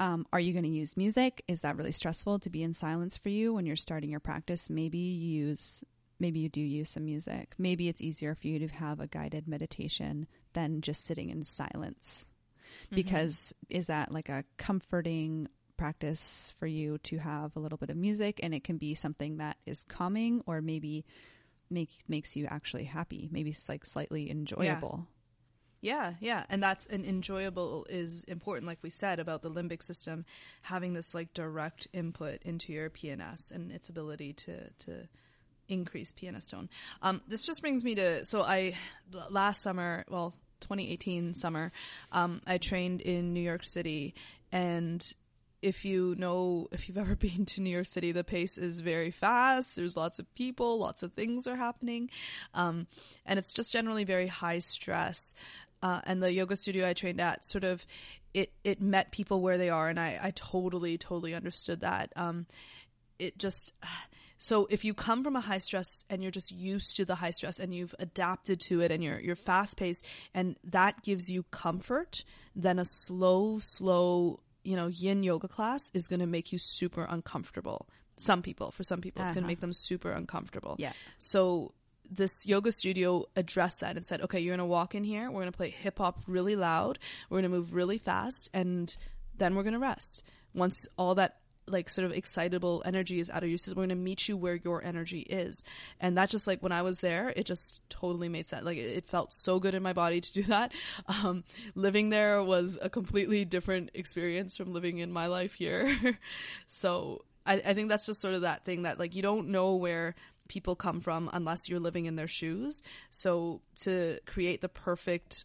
Um, are you going to use music? Is that really stressful to be in silence for you when you're starting your practice? Maybe you use maybe you do use some music. Maybe it's easier for you to have a guided meditation than just sitting in silence Mm-hmm. because is that like a comforting practice for you to have a little bit of music and it can be something that is calming or maybe make makes you actually happy maybe it's like slightly enjoyable yeah. Yeah yeah. And that's an enjoyable is important like we said about the limbic system having this like direct input into your pns and its ability to to increase pns tone. Um, this just brings me to so i last summer well 2018 summer, um, I trained in New York City, and if you know, if you've [laughs] ever been to New York City, the pace is very fast. There's lots of people, lots of things are happening, um, and it's just generally very high stress. Uh, and the yoga studio I trained at sort of it it met people where they are, and I I totally totally understood that. Um, it just [sighs] so if you come from a high stress and you're just used to the high stress and you've adapted to it and you're you're fast paced and that gives you comfort, then a slow, slow, you know, yin yoga class is going to make you super uncomfortable. Some people, for some people, uh-huh. it's going to make them super uncomfortable. Yeah. So this yoga studio addressed that and said, okay, you're going to walk in here. We're going to play hip hop really loud. We're going to move really fast and then we're going to rest. Once all that like sort of excitable energy is out of your system. We're going to meet you where your energy is. And that just like when I was there, it just totally made sense. Like it, felt so good in my body to do that. [laughs] Um, living there was a completely different experience from living in my life here. [laughs] so I, I think that's just sort of that thing that like you don't know where people come from unless you're living in their shoes. So to create the perfect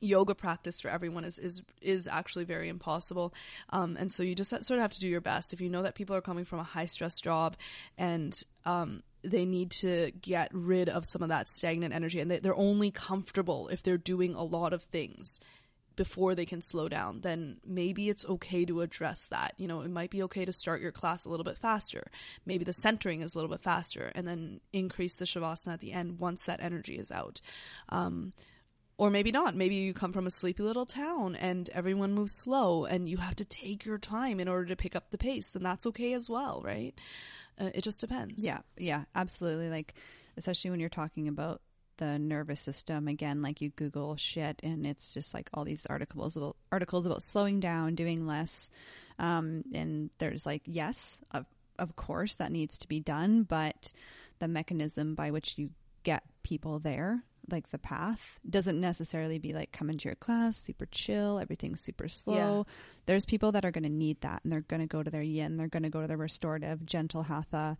yoga practice for everyone is is is actually very impossible um, and so you just sort of have to do your best if you know that people are coming from a high stress job and um, they need to get rid of some of that stagnant energy and they, they're only comfortable if they're doing a lot of things before they can slow down, then maybe it's okay to address that. You know, it might be okay to start your class a little bit faster. Maybe the centering is a little bit faster and then increase the Shavasana at the end once that energy is out. Um, or maybe not. Maybe you come from a sleepy little town and everyone moves slow and you have to take your time in order to pick up the pace. Then that's okay as well, right? Uh, it just depends. Yeah, yeah, absolutely. Like, especially when you're talking about the nervous system again like you google shit and it's just like all these articles about articles about slowing down doing less um, and there's like yes of of course that needs to be done but the mechanism by which you get people there like the path doesn't necessarily be like come into your class super chill everything's super slow Yeah. there's people that are going to need that and they're going to go to their yin they're going to go to their restorative gentle hatha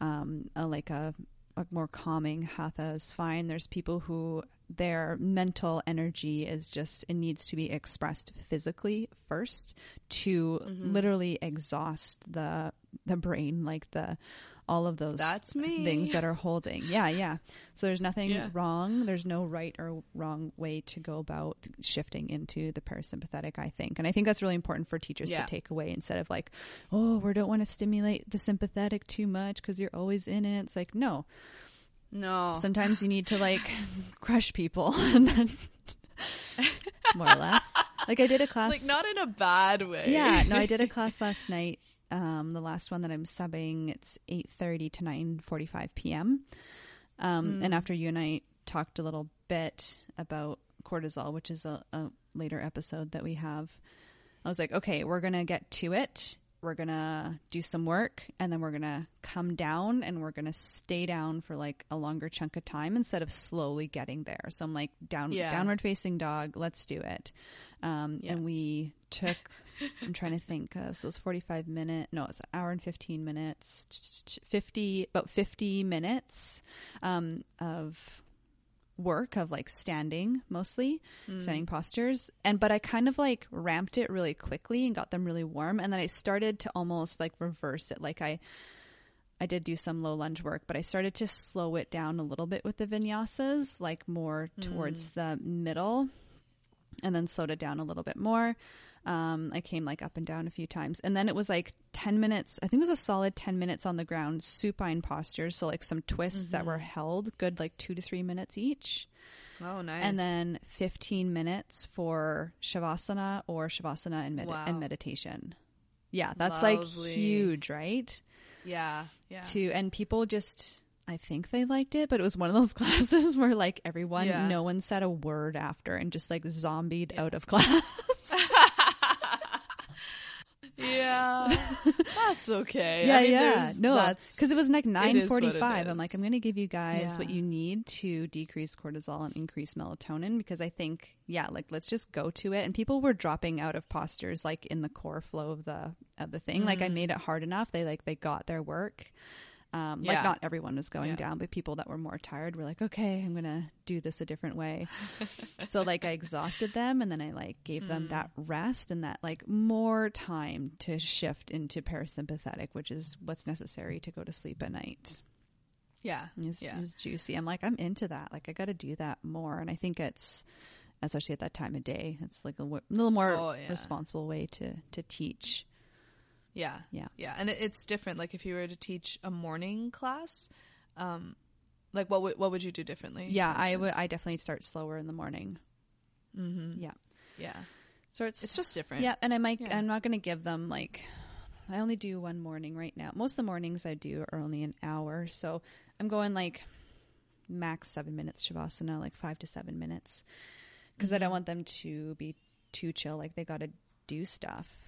um, a, like a, a more calming hatha is fine there's people who their mental energy is just it needs to be expressed physically first to Mm-hmm. literally exhaust the the brain like the all of those That's me. things that are holding. Yeah, yeah. So there's nothing Yeah. wrong. There's no right or wrong way to go about shifting into the parasympathetic, I think. And I think that's really important for teachers Yeah. to take away instead of like, oh, we don't want to stimulate the sympathetic too much because you're always in it. It's like, no. No. Sometimes you need to like [laughs] crush people [laughs] and then [laughs] more or less. Like I did a class like not in a bad way. yeah, no, I did a class last night. Um, the last one that I'm subbing, it's eight thirty to nine forty five p.m. Um, And after you and I talked a little bit about cortisol, which is a, a later episode that we have, I was like, okay, we're gonna get to it. We're gonna do some work, and then we're gonna come down, and we're gonna stay down for like a longer chunk of time instead of slowly getting there. So I'm like, down, Yeah. downward facing dog. Let's do it. Um, Yeah. And we took. I'm trying to think. Uh, so it was 45 minute. No, it's an hour and 15 minutes. 50 about 50 minutes um, of work of like standing mostly standing postures and but i kind of like ramped it really quickly and got them really warm and then i started to almost like reverse it like i i did do some low lunge work but i started to slow it down a little bit with the vinyasas like more towards the middle and then slowed it down a little bit more um, I came like up and down a few times, and then it was like ten minutes. I think it was a solid ten minutes on the ground, supine postures, so like some twists that were held, good like two to three minutes each, Oh, nice. and then fifteen minutes for shavasana or shavasana and, med- Wow. and meditation. Yeah, that's like huge, right? yeah, yeah. To and people just. I think they liked it, but it was one of those [laughs] classes where like everyone, Yeah. no one said a word after and just like zombied out of [laughs] class. Yeah, [laughs] that's okay. yeah, I mean, yeah. No, that's because it was like nine forty-five. I'm like. I'm going to give you guys what you need to decrease cortisol and increase melatonin because I think, yeah, like let's just go to it. And people were dropping out of postures like in the core flow of the of the thing. Like I Mm. made it hard enough. They like they got their work. Um, Yeah. Like not everyone was going Yeah. down, but people that were more tired were like, okay, I'm gonna do this a different way. [laughs] so like I exhausted them, and then I like gave Mm. them that rest and that like more time to shift into parasympathetic, which is what's necessary to go to sleep at night. yeah, It was, yeah. it was juicy. I'm like, I'm into that. Like I got to do that more, and I think it's especially at that time of day. It's like a w- little more Oh, yeah. responsible way to to teach. Yeah. Yeah. Yeah. And it, it's different. Like if you were to teach a morning class, um, like what would, what would you do differently? Yeah, I would. I definitely start slower in the morning. Mhm. Yeah. Yeah. So it's It's just different. Yeah, and I might. Yeah. I'm not going to give them like. I only do one morning right now. Most of the mornings I do are only an hour, so I'm going like max seven minutes shavasana, like five to seven minutes, because I don't Mm-hmm. want them to be too chill. Like they got to do stuff.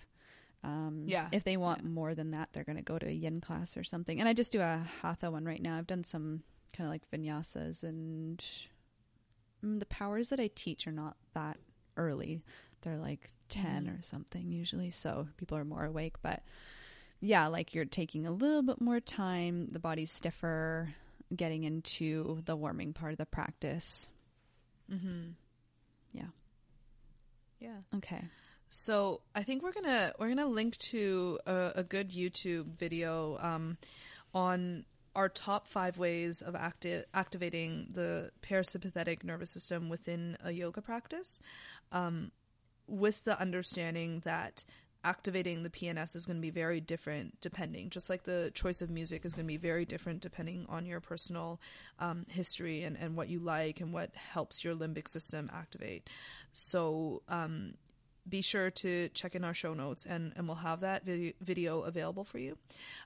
Um, Yeah. If they want Yeah. more than that, they're going to go to a yin class or something. And I just do a hatha one right now. I've done some kind of like vinyasas, and mm, the powers that I teach are not that early. They're like 10 Mhm. or something usually, so people are more awake. But yeah, like you're taking a little bit more time, the body's stiffer, getting into the warming part of the practice. Mm-hmm. Yeah. Yeah. Okay. So I think we're gonna we're gonna link to a, a good YouTube video um, on our top five ways of acti- activating the parasympathetic nervous system within a yoga practice. Um, with the understanding that activating the PNS is going to be very different depending, just like the choice of music is going to be very different depending on your personal um, history and, and what you like and what helps your limbic system activate. So, um, be sure to check in our show notes and, and we'll have that video, available for you.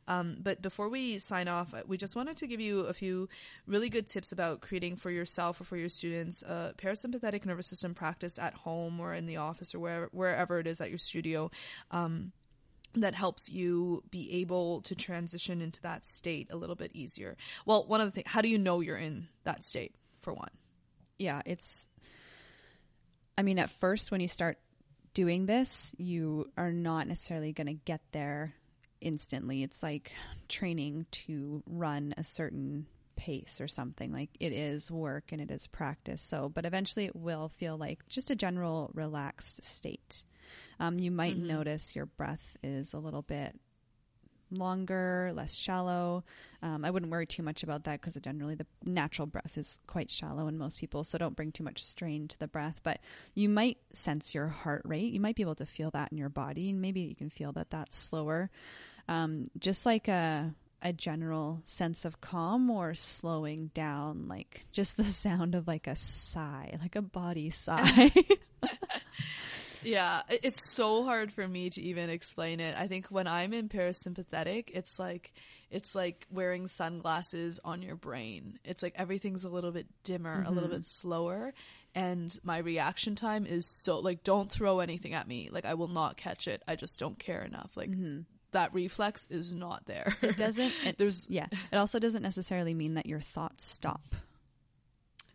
Um, but before we sign off, we just wanted to give you a few really good tips about creating for yourself or for your students a parasympathetic nervous system practice at home or in the office or wherever, wherever it is at your studio. Um, that helps you be able to transition into that state a little bit easier. Well, one of the things, how do you know you're in that state for one? Yeah, it's, I mean, at first when you start doing this, you are not necessarily going to get there instantly. It's like training to run a certain pace or something. Like it is work and it is practice. So, but eventually it will feel like just a general relaxed state. Um, you might mm-hmm. notice your breath is a little bit longer, less shallow. Um, I wouldn't worry too much about that because generally the natural breath is quite shallow in most people, so don't bring too much strain to the breath. But you might sense your heart rate. You might be able to feel that in your body, and maybe you can feel that that's slower. Um, just like a a general sense of calm or slowing down, like just the [laughs] sound of like a sigh, like a body sigh. [laughs] [laughs] Yeah, it's so hard for me to even explain it. I think when I'm in parasympathetic, it's like it's like wearing sunglasses on your brain. It's like everything's a little bit dimmer, mm-hmm. a little mm-hmm. bit slower, and my reaction time is so like don't throw anything at me. Like I will not catch it. I just don't care enough. Like mm-hmm. that reflex is not there. It doesn't [laughs] it, there's yeah. It also doesn't necessarily mean that your thoughts stop.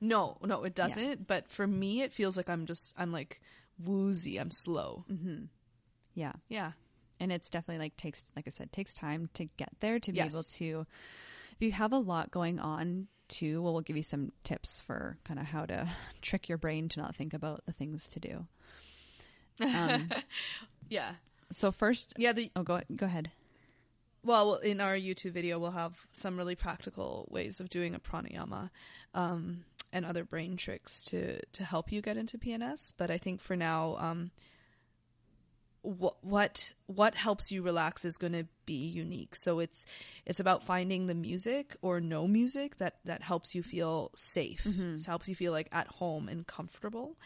No, no, it doesn't. Yeah. But for me, it feels like I'm just I'm like woozy. I'm slow. Mm-hmm. Yeah. Yeah. And it's definitely like takes, like I said, takes time to get there to be yes. able to, if you have a lot going on too, well, we'll give you some tips for kind of how to [laughs] trick your brain to not think about the things to do. Um, [laughs] yeah. So first, yeah. The, oh, go go ahead. Well, in our YouTube video, we'll have some really practical ways of doing a pranayama. Um, and other brain tricks to to help you get into PNS. But I think for now, um, what what what helps you relax is going to be unique. So it's it's about finding the music or no music that that helps you feel safe. Mm-hmm. So helps you feel like at home and comfortable.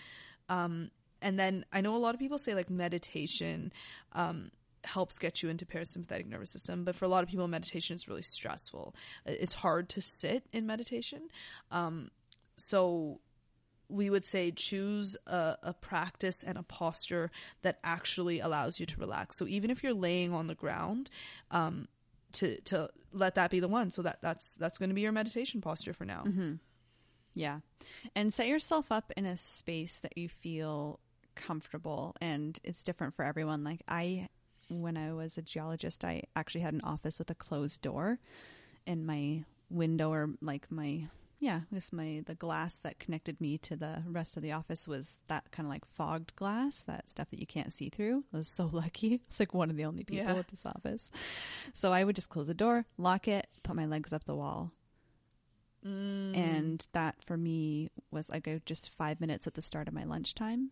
Um, and then I know a lot of people say like meditation um, helps get you into parasympathetic nervous system, but for a lot of people, meditation is really stressful. It's hard to sit in meditation. Um, so we would say choose a, a, practice and a posture that actually allows you to relax. So even if you're laying on the ground, um, to to let that be the one. So that that's that's going to be your meditation posture for now. Mm-hmm. Yeah, and set yourself up in a space that you feel comfortable, and it's different for everyone. Like I, when I was a geologist, I actually had an office with a closed door, and my window or like my yeah, this my the glass that connected me to the rest of the office was that kind of like fogged glass, that stuff that you can't see through. I was so [laughs] lucky. It's like one of the only people yeah. at this office. So I would just close the door, lock it, put my legs up the wall. Mm. And that for me was like just five minutes at the start of my lunchtime.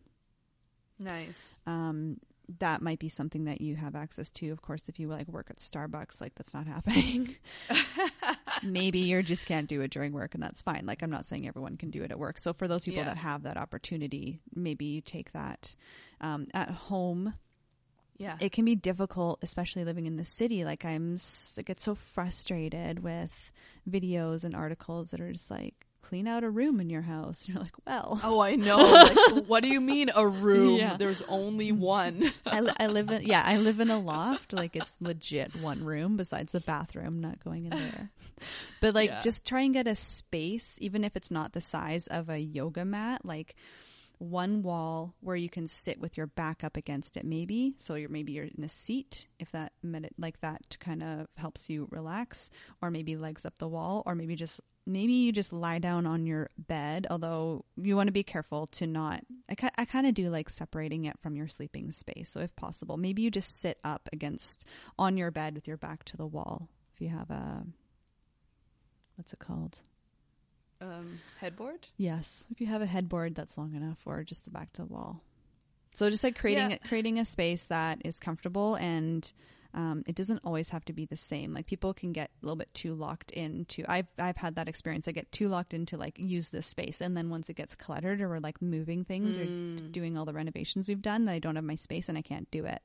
Nice. Um, that might be something that you have access to. Of course, if you like work at Starbucks, like that's not happening. [laughs] [laughs] Maybe you just can't do it during work, and that's fine. Like I'm not saying everyone can do it at work. So for those people yeah. that have that opportunity, maybe you take that um, at home. Yeah, it can be difficult, especially living in the city. Like I'm, I get so frustrated with videos and articles that are just like clean out a room in your house. And [laughs] you're like, well. Oh, I know. [laughs] like, what do you mean a room? Yeah. There's only one. [laughs] I, li- I live in, yeah, I live in a loft. Like it's legit one room besides the bathroom, not going in there. But like yeah. just try and get a space, even if it's not the size of a yoga mat, like one wall where you can sit with your back up against it maybe so you're maybe you're in a seat if that med- like that kind of helps you relax or maybe legs up the wall or maybe just maybe you just lie down on your bed, although you want to be careful to not. I, I kind of do like separating it from your sleeping space. So if possible, maybe you just sit up against on your bed with your back to the wall. If you have a, what's it called? Um, headboard? Yes. If you have a headboard that's long enough or just the back to the wall. So just like creating Yeah. creating a space that is comfortable and um, it doesn't always have to be the same. Like people can get a little bit too locked into. I've I've had that experience. I get too locked into like use this space, and then once it gets cluttered or we're like moving things or Mm. doing all the renovations we've done, that I don't have my space and I can't do it.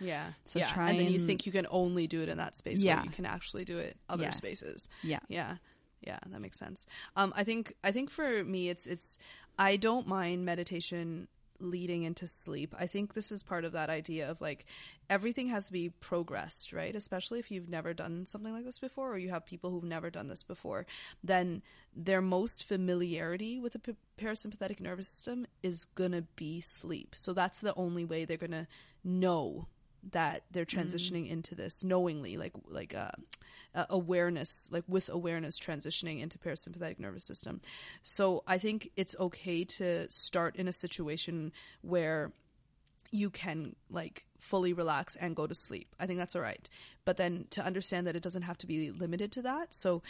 Yeah. So yeah. try and then you think you can only do it in that space Yeah. you can actually do it other Yeah. spaces. Yeah. Yeah. Yeah, that makes sense. Um I think I think for me it's it's I don't mind meditation leading into sleep. I think this is part of that idea of like everything has to be progressed, right? Especially if you've never done something like this before or you have people who've never done this before, then their most familiarity with the parasympathetic nervous system is going to be sleep. So that's the only way they're going to know that they're transitioning into this knowingly like like uh, uh, awareness like with awareness transitioning into parasympathetic nervous system. So i think it's okay to start in a situation where you can like fully relax and go to sleep. I think that's all right. But then to understand that it doesn't have to be limited to that. So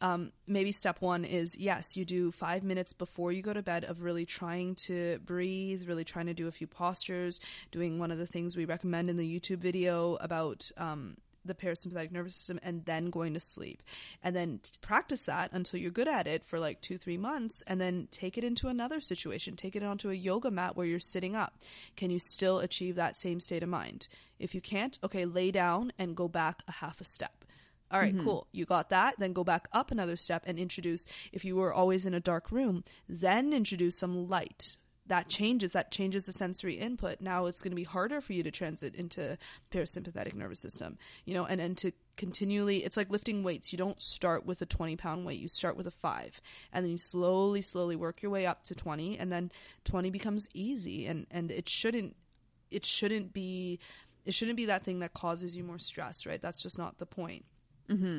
um, maybe step one is yes, you do five minutes before you go to bed of really trying to breathe, really trying to do a few postures, doing one of the things we recommend in the YouTube video about. Um, the parasympathetic nervous system and then going to sleep and then t- practice that until you're good at it for like two three months and then take it into another situation take it onto a yoga mat where you're sitting up can you still achieve that same state of mind if you can't okay lay down and go back a half a step all right, mm-hmm. cool. You got that. Then go back up another step and introduce, if you were always in a dark room, then introduce some light. That changes, that changes the sensory input. Now it's going to be harder for you to transit into parasympathetic nervous system, you know, and, and to continually, it's like lifting weights. You don't start with a 20 pound weight, you start with a five, and then you slowly, slowly work your way up to 20, and then 20 becomes easy. And, and it shouldn't, it shouldn't be, it shouldn't be that thing that causes you more stress, right? That's just not the point.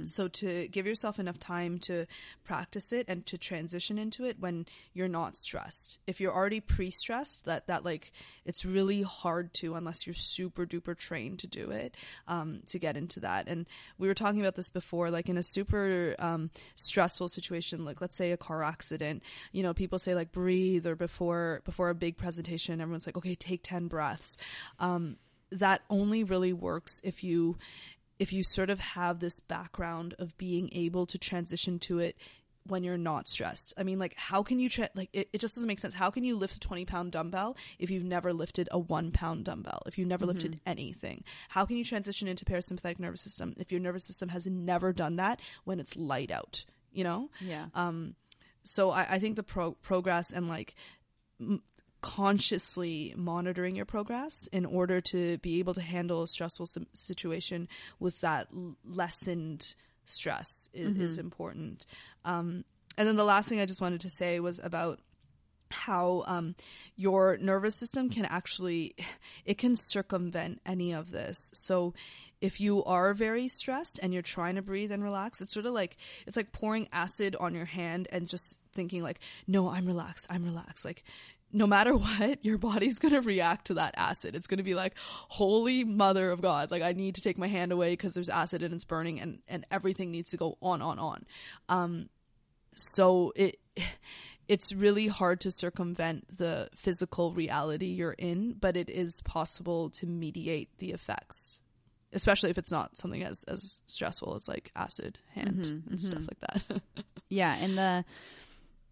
So to give yourself enough time to practice it and to transition into it when you're not stressed. If you're already pre-stressed, that that like it's really hard to unless you're super duper trained to do it um, to get into that. And we were talking about this before, like in a super um, stressful situation, like let's say a car accident. You know, people say like breathe or before before a big presentation, everyone's like, okay, take ten breaths. Um, that only really works if you if you sort of have this background of being able to transition to it when you're not stressed. I mean, like, how can you, tra- like, it, it just doesn't make sense. How can you lift a 20 pound dumbbell if you've never lifted a one pound dumbbell, if you've never lifted anything? How can you transition into parasympathetic nervous system if your nervous system has never done that when it's light out, you know? Yeah. Um, so I, I think the pro- progress and like m- consciously monitoring your progress in order to be able to handle a stressful situation with that lessened stress is, is important. Um, and then the last thing I just wanted to say was about how um, your nervous system can actually it can circumvent any of this. So if you are very stressed and you're trying to breathe and relax it's sort of like it's like pouring acid on your hand and just thinking like no i'm relaxed i'm relaxed. Like no matter [laughs] what your body's going to react to that acid. It's going to be like holy mother of god like i need to take my hand away because there's acid and it's burning and and everything needs to go on on on. Um so it [sighs] it's really hard to circumvent the physical reality you're in, but it is possible to mediate the effects, especially if it's not something as as stressful as like acid hand and stuff like that. [laughs] Yeah, and the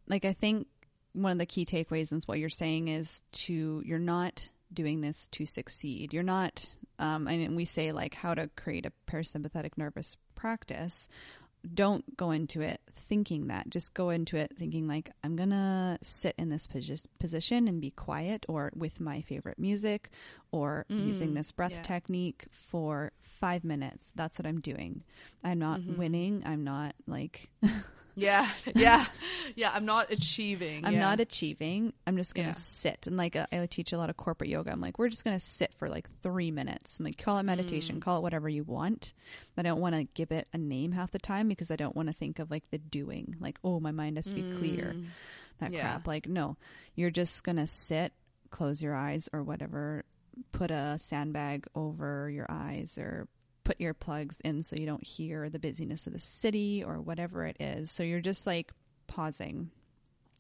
like I think one of the key takeaways is what you're saying is to you're not doing this to succeed. You're not um and we say like how to create a parasympathetic nervous practice. Don't go into it thinking that. Just go into it thinking like I'm going to sit in this posi- position and be quiet or with my favorite music or using this breath yeah. technique for 5 minutes. That's what I'm doing. I'm not winning. I'm not like [laughs] yeah, [laughs] yeah, yeah. I'm not achieving. I'm yeah. not achieving. I'm just gonna Yeah. sit and like uh, I teach a lot of corporate yoga. I'm like, we're just gonna sit for like three minutes. I'm like, call it meditation, Mm. call it whatever you want. But I don't want to give it a name half the time because I don't want to think of like the doing. Like, oh, my mind has to be clear. That Mm. Yeah. crap. Like, no, you're just gonna sit, close your eyes or whatever. Put a sandbag over your eyes or put earplugs in so you don't hear the busyness of the city or whatever it is. So you're just like pausing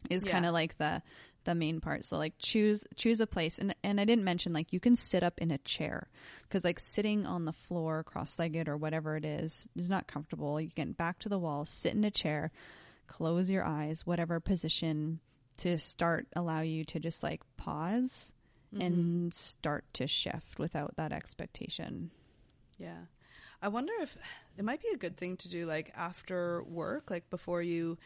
is Yeah. kind of like the the main part. So like choose choose a place and and I didn't mention like you can sit up in a chair cuz like sitting on the floor cross-legged or whatever it is is not comfortable. You can back to the wall, sit in a chair, close your eyes, whatever position to start allow you to just like pause Mm-hmm. and start to shift without that expectation. Yeah. I wonder if it might be a good thing to do like after work, like before you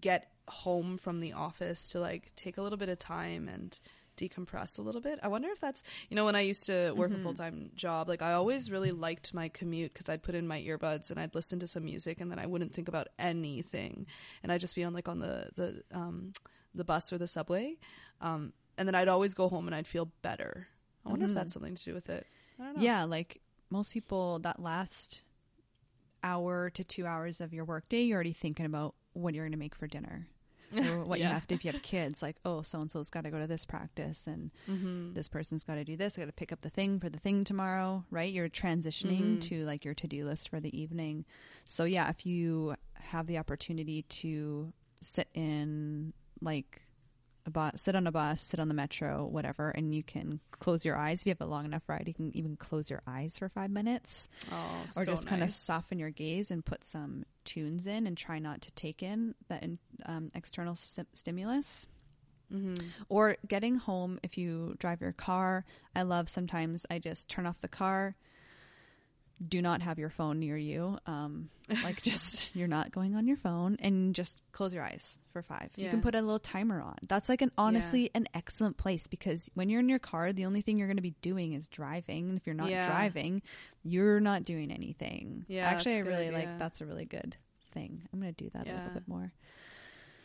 get home from the office to like take a little bit of time and decompress a little bit. I wonder if that's, you know, when I used to work a full time job, like I always really liked my commute because I'd put in my earbuds and I'd listen to some music and then I wouldn't think about anything. And I'd just be on like on the, the, um, the bus or the subway. Um, and then I'd always go home and I'd feel better. I wonder if that's something to do with it. I don't know. Yeah, like most people, that last hour to two hours of your workday, you're already thinking about what you're going to make for dinner. [laughs] Or what you have to, if you have kids, like, oh, so and so's got to go to this practice and Mm-hmm. this person's got to do this, I got to pick up the thing for the thing tomorrow, right? You're transitioning Mm-hmm. to like your to do list for the evening. So, yeah, if you have the opportunity to sit in like a bus, sit on a bus, sit on the metro, whatever, and you can close your eyes. If you have a long enough ride, you can even close your eyes for five minutes Oh, or so just kind of soften your gaze and put some tunes in and try not to take in that in, um, external sti- stimulus. Mm-hmm. Or getting home if you drive your car. I love sometimes I just turn off the car. Do not have your phone near you. Um, like [laughs] just you're not going on your phone and just close your eyes for five. You can put a little timer on. That's like an honestly an excellent place because when you're in your car, the only thing you're going to be doing is driving. And if you're not Yeah. driving, you're not doing anything. Yeah, actually, I that's a good really idea. like that's a really good thing. I'm going to do that a little bit more.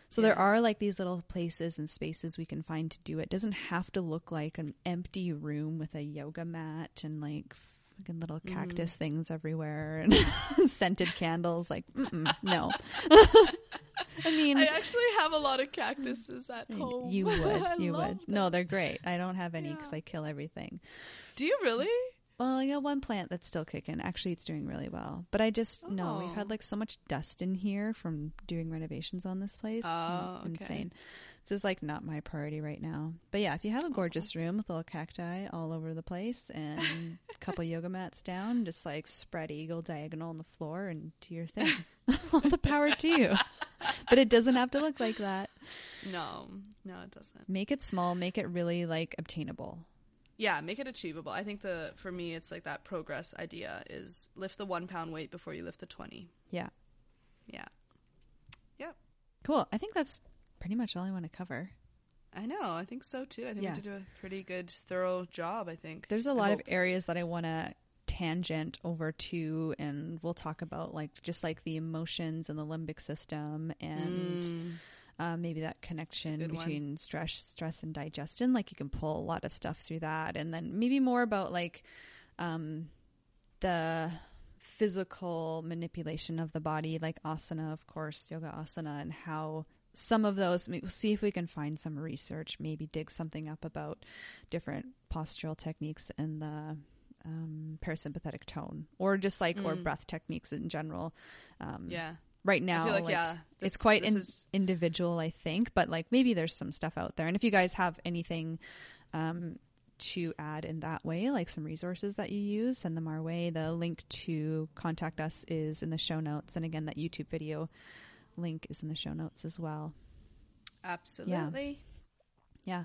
So there are like these little places and spaces we can find to do it. Doesn't have to look like an empty room with a yoga mat and like fucking little Mm-hmm. cactus things everywhere and [laughs] scented candles. Like, no. [laughs] I mean, I actually have a lot of cactuses at [laughs] I- home. you would, you would. them. No, they're great. I don't have any because Yeah. I kill everything. Do you really? Well, I got one plant that's still kicking. Actually, it's doing really well. But I just no, we've Oh. had like so much dust in here from doing renovations on this place. Oh, okay. insane. This is like not my priority right now. But yeah, if you have a gorgeous room with little cacti all over the place and a [laughs] couple yoga mats down, just like spread eagle diagonal on the floor and do your thing. [laughs] [laughs] all the power to you. But it doesn't have to look like that. No, no, it doesn't. Make it small. Make it really like obtainable. Yeah, make it achievable. I think the for me, it's like that progress idea is lift the one pound weight before you lift the twenty. Yeah. Yeah, Cool. I think that's pretty much all I want to cover. I know. I think so too. I think Yeah. we did a pretty good, thorough job. I think There's a lot of areas that I want to tangent over to, and we'll talk about like just like the emotions and the limbic system, and Mm. Uh, maybe that connection good one. between stress, stress and digestion. Like you can pull a lot of stuff through that, and then maybe more about like um, the physical manipulation of the body, like asana, of course, yoga asana, and how some of those. We'll see if we can find some research, maybe dig something up about different postural techniques in the um, parasympathetic tone, or just like or Mm. breath techniques in general. Um, Yeah, right now, I feel like, like, yeah, it's quite in- is- individual, I think, but like maybe there's some stuff out there. And if you guys have anything um, to add in that way, like some resources that you use, send them our way. The link to contact us is in the show notes. And again, that YouTube video link is in the show notes as well. absolutely. Yeah.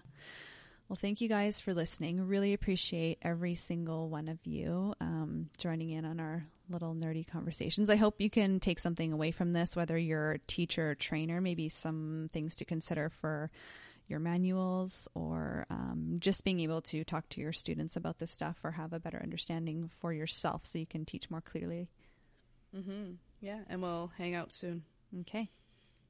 Well, thank you guys for listening. Really appreciate every single one of you um, joining in on our little nerdy conversations. I hope you can take something away from this, whether you're a teacher or trainer, maybe some things to consider for your manuals or um, just being able to talk to your students about this stuff or have a better understanding for yourself so you can teach more clearly. Mm-hmm. Yeah, and we'll hang out soon. Okay.